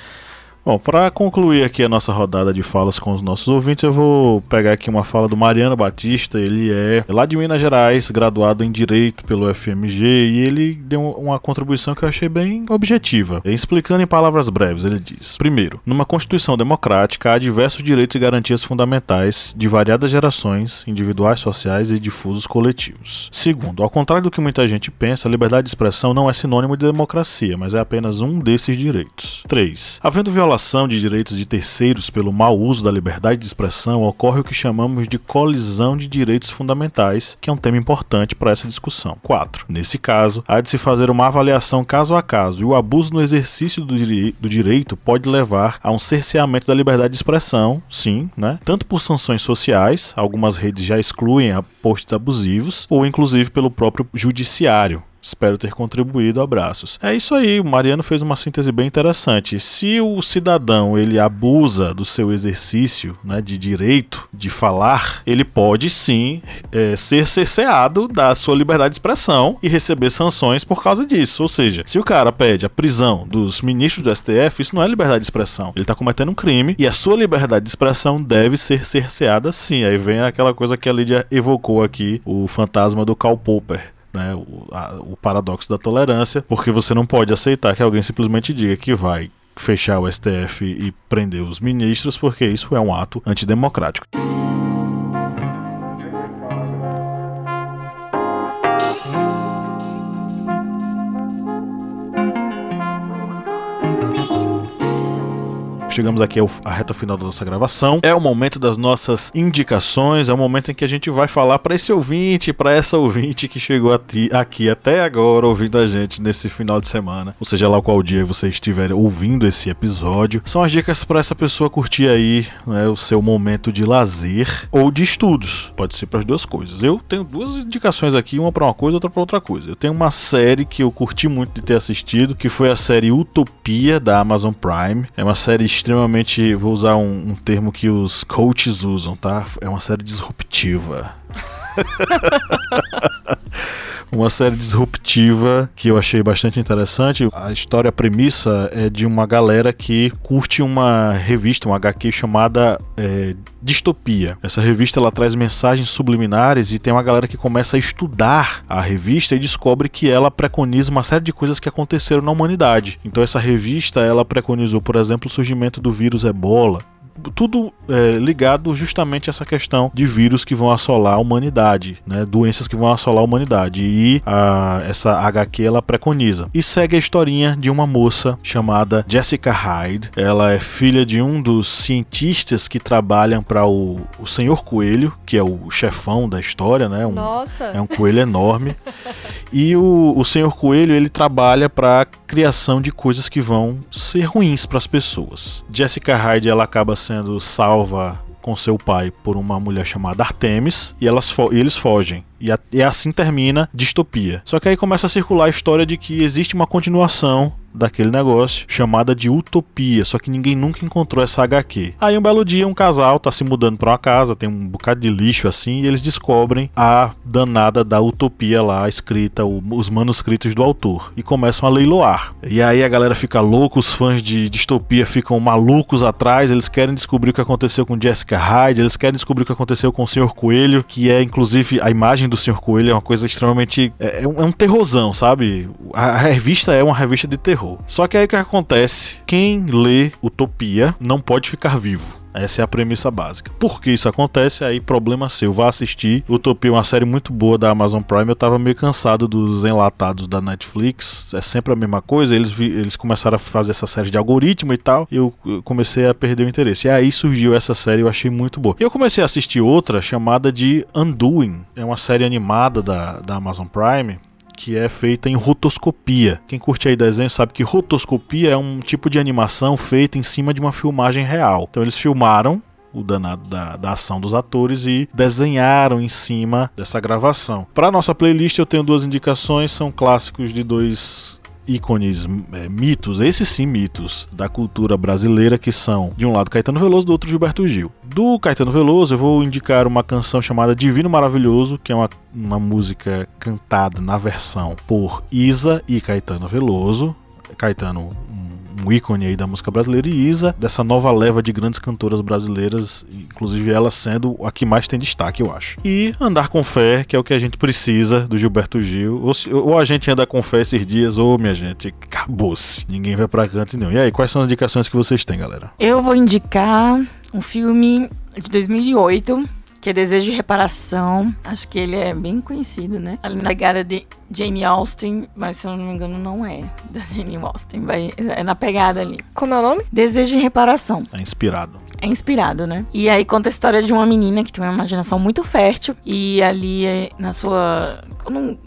Bom, para concluir aqui a nossa rodada de falas com os nossos ouvintes, eu vou pegar aqui uma fala do Mariano Batista. Ele é lá de Minas Gerais, graduado em Direito pelo FMG, e ele deu uma contribuição que eu achei bem objetiva. Explicando em palavras breves, ele diz: Primeiro, numa Constituição democrática há diversos direitos e garantias fundamentais de variadas gerações, individuais, sociais e difusos coletivos. Segundo, ao contrário do que muita gente pensa, a liberdade de expressão não é sinônimo de democracia, mas é apenas um desses direitos. 3. Havendo violação violação de direitos de terceiros pelo mau uso da liberdade de expressão, ocorre o que chamamos de colisão de direitos fundamentais, que é um tema importante para essa discussão. 4. Nesse caso, há de se fazer uma avaliação caso a caso, e o abuso no exercício do, do direito pode levar a um cerceamento da liberdade de expressão, sim, né? Tanto por sanções sociais, algumas redes já excluem a posts abusivos, ou inclusive pelo próprio judiciário, Espero ter contribuído. Abraços. É isso aí, o Mariano fez uma síntese bem interessante. Se o cidadão ele abusa do seu exercício né, de direito de falar, ele pode sim é, ser cerceado da sua liberdade de expressão e receber sanções por causa disso. Ou seja, se o cara pede a prisão dos ministros do STF, isso não é liberdade de expressão. Ele está cometendo um crime e a sua liberdade de expressão deve ser cerceada sim. Aí vem aquela coisa que a Lídia evocou aqui, o fantasma do Karl Popper né, o, a, o paradoxo da tolerância, porque você não pode aceitar que alguém simplesmente diga que vai fechar o STF e prender os ministros, porque isso é um ato antidemocrático. Chegamos aqui à reta final da nossa gravação. É o momento das nossas indicações, é o momento em que a gente vai falar para esse ouvinte, para essa ouvinte que chegou aqui até agora ouvindo a gente nesse final de semana, ou seja lá qual dia você estiver ouvindo esse episódio. São as dicas para essa pessoa curtir aí né, o seu momento de lazer ou de estudos. Pode ser para as duas coisas. Eu tenho duas indicações aqui, uma para uma coisa, outra para outra coisa. Eu tenho uma série que eu curti muito de ter assistido, que foi a série Utopia da Amazon Prime. É uma série extremamente. Vou usar um, um termo que os coaches usam, tá? É uma série disruptiva. *laughs* uma série disruptiva que eu achei bastante interessante. A história, a premissa é de uma galera que curte uma revista, uma HQ chamada é, Distopia. Essa revista ela traz mensagens subliminares e tem uma galera que começa a estudar a revista e descobre que ela preconiza uma série de coisas que aconteceram na humanidade. Então essa revista ela preconizou, por exemplo, o surgimento do vírus Ebola, tudo é, ligado justamente a essa questão de vírus que vão assolar a humanidade, né? Doenças que vão assolar a humanidade. E a, essa HQ ela preconiza. E segue a historinha de uma moça chamada Jessica Hyde. Ela é filha de um dos cientistas que trabalham para o, o Senhor Coelho, que é o chefão da história, né? Um, Nossa! É um coelho enorme. e o, o Senhor Coelho ele trabalha para criação de coisas que vão ser ruins para as pessoas. Jessica Hyde ela acaba sendo salva com seu pai por uma mulher chamada Artemis e, elas e eles fogem. E, e assim termina Distopia. Só que aí começa a circular a história de que existe uma continuação daquele negócio chamada de Utopia, só que ninguém nunca encontrou essa HQ. Aí um belo dia um casal tá se mudando para uma casa, tem um bocado de lixo assim, e eles descobrem a danada da Utopia lá escrita, o, os manuscritos do autor e começam a leiloar. E aí a galera fica louca, os fãs de Distopia ficam malucos atrás, eles querem descobrir o que aconteceu com Jessica Hyde, eles querem descobrir o que aconteceu com o Senhor Coelho, que é inclusive a imagem do Senhor Coelho é uma coisa extremamente é, é um, é um terrorzão, sabe? A, a revista é uma revista de terror terror. Só que aí o que acontece? Quem lê Utopia não pode ficar vivo. Essa é a premissa básica. Por que isso acontece? Aí problema seu. Vá assistir. Utopia uma série muito boa da Amazon Prime. Eu tava meio cansado dos enlatados da Netflix. É sempre a mesma coisa. Eles, eles começaram a fazer essa série de algoritmo e tal. E eu comecei a perder o interesse. E aí surgiu essa série eu achei muito boa. E eu comecei a assistir outra chamada de Undoing. É uma série animada da, da Amazon Prime que é feita em rotoscopia. Quem curte aí desenho sabe que rotoscopia é um tipo de animação feita em cima de uma filmagem real. Então eles filmaram o danado da, da ação dos atores e desenharam em cima dessa gravação. Para nossa playlist eu tenho duas indicações, são clássicos de dois ícones, é, mitos, esses sim mitos, da cultura brasileira, que são, de um lado, Caetano Veloso, do outro, Gilberto Gil. Do Caetano Veloso, eu vou indicar uma canção chamada Divino Maravilhoso, que é uma, uma música cantada na versão por Isa e Caetano Veloso. Caetano, um ícone aí da música brasileira, e Isa, dessa nova leva de grandes cantoras brasileiras, inclusive ela sendo a que mais tem destaque, eu acho. E Andar com Fé, que é o que a gente precisa do Gilberto Gil. Ou, se, ou a gente anda com fé esses dias, ou minha gente, acabou-se. Ninguém vai pra canto nenhum. E aí, quais são as indicações que vocês têm, galera? Eu vou indicar um filme de 2008 que é Desejo de Reparação. Acho que ele é bem conhecido, né? A legada de Jane Austen, mas se eu não me engano não é da Jane Austen, vai, é na pegada ali. Como é o nome? Desejo de Reparação. É inspirado. É inspirado, né? E aí conta a história de uma menina que tem uma imaginação muito fértil e ali é na sua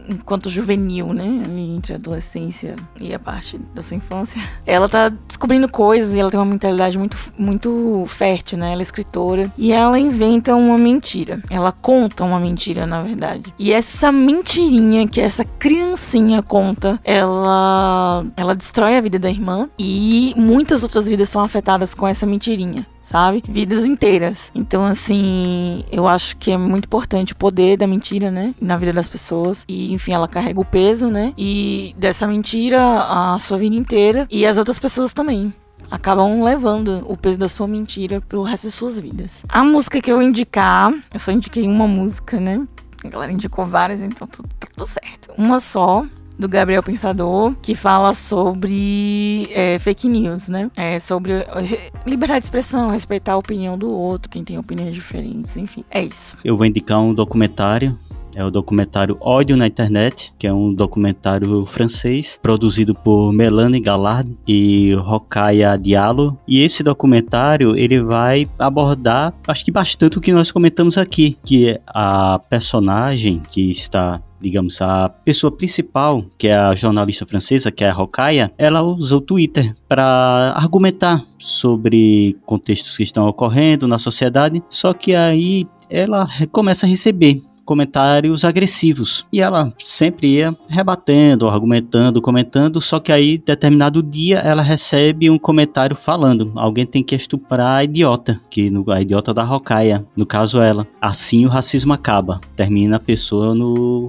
enquanto juvenil, né? Ali entre a adolescência e a parte da sua infância. *laughs* Ela tá descobrindo coisas e ela tem uma mentalidade muito, muito fértil, né? Ela é escritora. E ela inventa uma mentira. Ela conta uma mentira, na verdade. E essa mentirinha que essa criancinha conta, ela, ela destrói a vida da irmã e muitas outras vidas são afetadas com essa mentirinha sabe? Vidas inteiras. Então, assim, eu acho que é muito importante o poder da mentira, né? Na vida das pessoas. E, enfim, ela carrega o peso, né? E dessa mentira a sua vida inteira. E as outras pessoas também acabam levando o peso da sua mentira pelo resto de suas vidas. A música que eu indicar, eu só indiquei uma música, né? A galera indicou várias, então tudo, tudo certo. Uma só, do Gabriel Pensador, que fala sobre é, fake news, né? É, sobre é, liberdade de expressão, respeitar a opinião do outro, quem tem opiniões diferentes, enfim. É isso. Eu vou indicar um documentário é o documentário Ódio na Internet, que é um documentário francês produzido por Melanie Gallard e Rokaya Diallo. E esse documentário ele vai abordar, acho que bastante o que nós comentamos aqui, que é a personagem que está digamos, a pessoa principal, que é a jornalista francesa, que é a Rokaya, ela usou o Twitter para argumentar sobre contextos que estão ocorrendo na sociedade, só que aí ela começa a receber comentários agressivos. E ela sempre ia rebatendo, argumentando, comentando, só que aí, determinado dia, ela recebe um comentário falando: alguém tem que estuprar a idiota, que no, a idiota da Rocaia, no caso ela. Assim o racismo acaba. Termina a pessoa no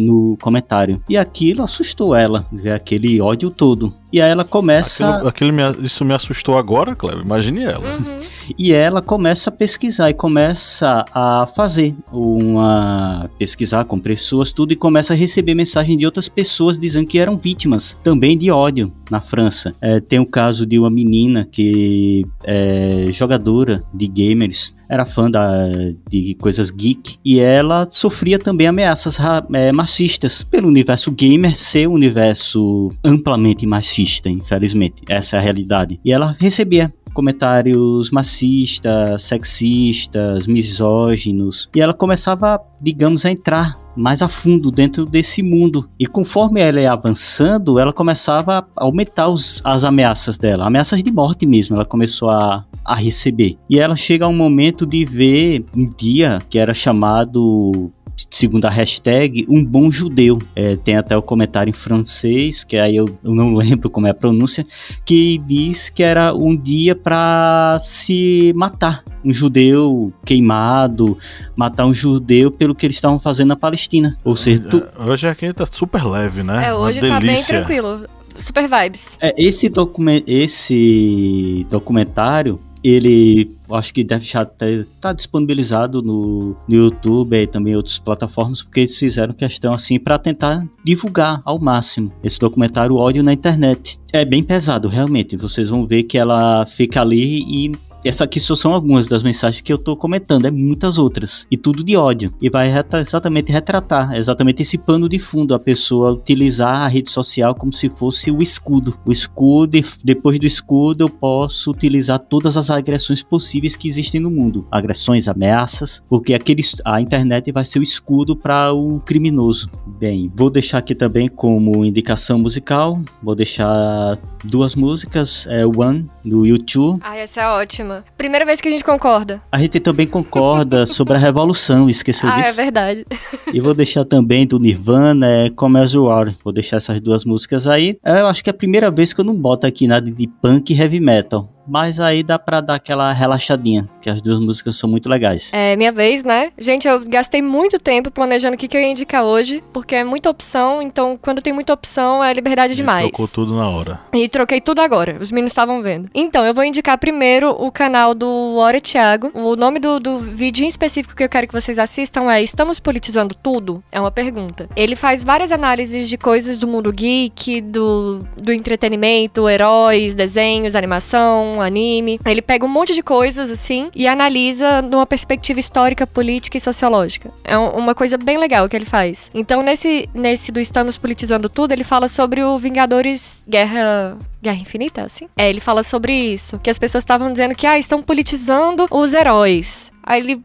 no, comentário. E aquilo assustou ela, ver aquele ódio todo. E aí ela começa. Aquilo, aquilo me, isso me assustou agora, Cleber. Imagine ela. Uhum. E ela começa a pesquisar e começa a fazer uma. pesquisar com pessoas, tudo, e começa a receber mensagem de outras pessoas dizendo que eram vítimas também de ódio na França. É, tem o caso de uma menina que é jogadora de gamers era fã da, de coisas geek e ela sofria também ameaças é, machistas pelo universo gamer ser um universo amplamente machista, infelizmente. Essa é a realidade. E ela recebia comentários macistas, sexistas, misóginos, e ela começava, digamos, a entrar mais a fundo dentro desse mundo. E conforme ela ia avançando, ela começava a aumentar os, as ameaças dela, ameaças de morte mesmo. Ela começou a, a receber. E ela chega a um momento de ver um dia que era chamado segundo a hashtag, um bom judeu. É, tem até o comentário em francês, que aí eu, eu, não lembro como é a pronúncia, que diz que era um dia para se matar. Um judeu queimado, matar um judeu pelo que eles estavam fazendo na Palestina. Ou seja, tu... É, hoje aqui tá super leve, né? É, hoje Uma tá delícia. bem tranquilo. Super vibes. É, esse, document, esse documentário ele acho que deve já estar tá disponibilizado no, no YouTube e também outras plataformas, porque eles fizeram questão assim para tentar divulgar ao máximo esse documentário ódio na internet. É bem pesado, realmente. Vocês vão ver que ela fica ali e essa aqui só são algumas das mensagens que eu tô comentando, é muitas outras. E tudo de ódio. E vai exatamente retratar exatamente esse pano de fundo, a pessoa utilizar a rede social como se fosse o escudo. O escudo, depois do escudo, eu posso utilizar todas as agressões possíveis que existem no mundo. Agressões, ameaças, porque aquele, a internet vai ser o escudo para o criminoso. Bem, vou deixar aqui também como indicação musical, vou deixar duas músicas, é One do YouTube. Ah, essa é ótima. Primeira vez que a gente concorda. A gente também concorda sobre a revolução, esqueceu ah, disso? Ah, é verdade. E vou deixar também do Nirvana, é Come As You Are. Vou deixar essas duas músicas aí. Eu acho que é a primeira vez que eu não boto aqui nada de punk e heavy metal mas aí dá pra dar aquela relaxadinha, que as duas músicas são muito legais. É, minha vez, né? Gente, eu gastei muito tempo planejando o que, que eu ia indicar hoje, porque é muita opção, então quando tem muita opção é liberdade e demais. Trocou tudo na hora. E troquei tudo agora, os meninos estavam vendo. Então, eu vou indicar primeiro o canal do Ora Thiago. O nome do, do vídeo em específico que eu quero que vocês assistam é Estamos Politizando Tudo? É uma pergunta. Ele faz várias análises de coisas do mundo geek, do, do entretenimento, heróis, desenhos, animação, um anime. Ele pega um monte de coisas, assim, e analisa numa perspectiva histórica, política e sociológica. É uma coisa bem legal que ele faz. Então, nesse, nesse do Estamos Politizando Tudo, ele fala sobre o Vingadores Guerra Guerra Infinita, assim? É, ele fala sobre isso. Que as pessoas estavam dizendo que, ah, estão politizando os heróis. Aí ele,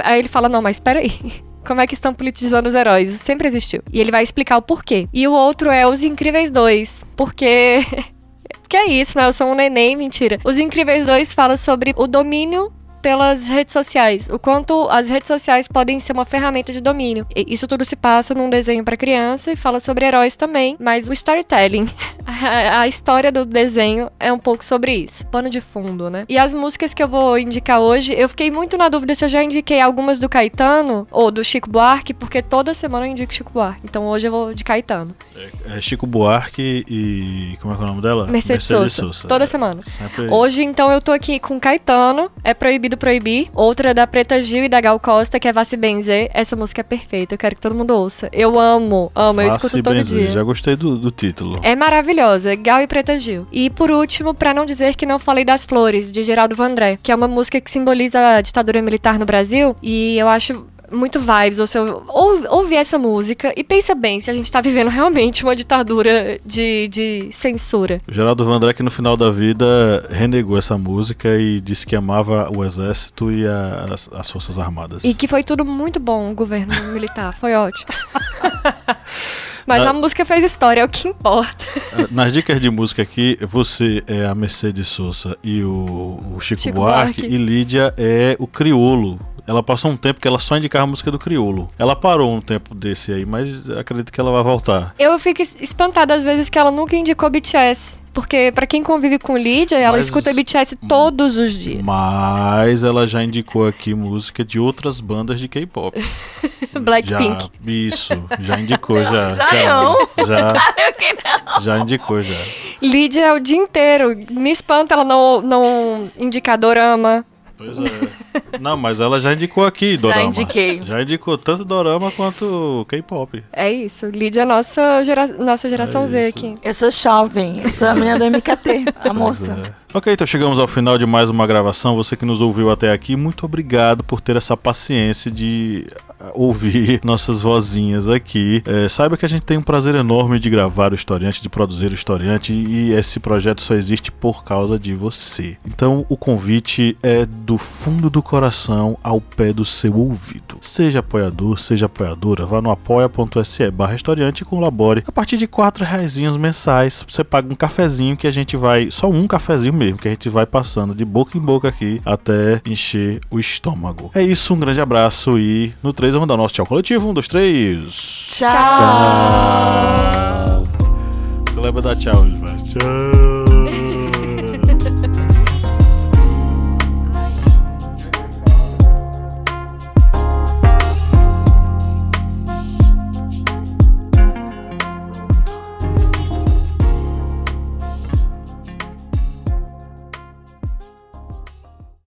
aí ele fala, não, mas peraí. *laughs* Como é que estão politizando os heróis? Isso sempre existiu. E ele vai explicar o porquê. E o outro é Os Incríveis 2. Porque *laughs* que é isso, né? Eu sou um neném, mentira. Os Incríveis 2 fala sobre o domínio pelas redes sociais, o quanto as redes sociais podem ser uma ferramenta de domínio. E isso tudo se passa num desenho para criança e fala sobre heróis também, mas o storytelling, *laughs* a, história do desenho é um pouco sobre isso, pano de fundo, né? E as músicas que eu vou indicar hoje, eu fiquei muito na dúvida se eu já indiquei algumas do Caetano ou do Chico Buarque, porque toda semana eu indico Chico Buarque. Então hoje eu vou de Caetano. É, é Chico Buarque e como é, é o nome dela? Mercedes, Mercedes Souza. Toda semana. Hoje então eu tô aqui com Caetano, é proibido Proibido Proibir. Outra da Preta Gil e da Gal Costa, que é Vá Se Benzer. Essa música é perfeita, eu quero que todo mundo ouça. Eu amo, amo, eu escuto todo benzer. dia. Já gostei do, do título. É maravilhosa, Gal e Preta Gil. E por último, para não dizer que não falei das flores, de Geraldo Vandré, que é uma música que simboliza a ditadura militar no Brasil. E eu acho muito vibes, ou se ou, ouvir essa música e pensa bem se a gente tá vivendo realmente uma ditadura de, de censura. O Geraldo Vandré no final da vida renegou essa música e disse que amava o exército e a, as, as forças armadas. E que foi tudo muito bom o governo militar, foi ótimo. *laughs* Mas Na... a música fez história, é o que importa. Nas dicas de música aqui, você é a Mercedes Souza e o, o Chico, Chico Buarque, Buarque, e Lídia é o Criolo, ela passou um tempo que ela só indicava a música do Criolo. Ela parou um tempo desse aí, mas acredito que ela vai voltar. Eu fico espantada às vezes que ela nunca indicou BTS. Porque para quem convive com Lídia, ela mas, escuta BTS todos os dias. Mas ela já indicou aqui música de outras bandas de K-pop. *laughs* Blackpink. Isso, já indicou já. Já, já, já, *laughs* já, já indicou já. Lídia é o dia inteiro. Me espanta ela não, não indicar dorama. Pois é. Não, mas ela já indicou aqui Dorama. Já indiquei. Já indicou tanto Dorama quanto K-pop. É isso. Lídia é nossa, gera... nossa geração é Z aqui. Eu sou jovem. Eu sou a menina do MKT, a *laughs* moça. É. Ok, então chegamos ao final de mais uma gravação. Você que nos ouviu até aqui, muito obrigado por ter essa paciência de ouvir *laughs* nossas vozinhas aqui. É, saiba que a gente tem um prazer enorme de gravar o historiante, de produzir o historiante, e esse projeto só existe por causa de você. Então o convite é do fundo do coração ao pé do seu ouvido. Seja apoiador, seja apoiadora, vá no apoia.se barra historiante e colabore. A partir de quatro reais mensais, você paga um cafezinho que a gente vai, só um cafezinho mesmo, que a gente vai passando de boca em boca aqui até encher o estômago. É isso, um grande abraço e no 3 vamos dar nosso tchau coletivo. Um, dois, três. Tchau. tchau. Lembra da tchau, Tchau.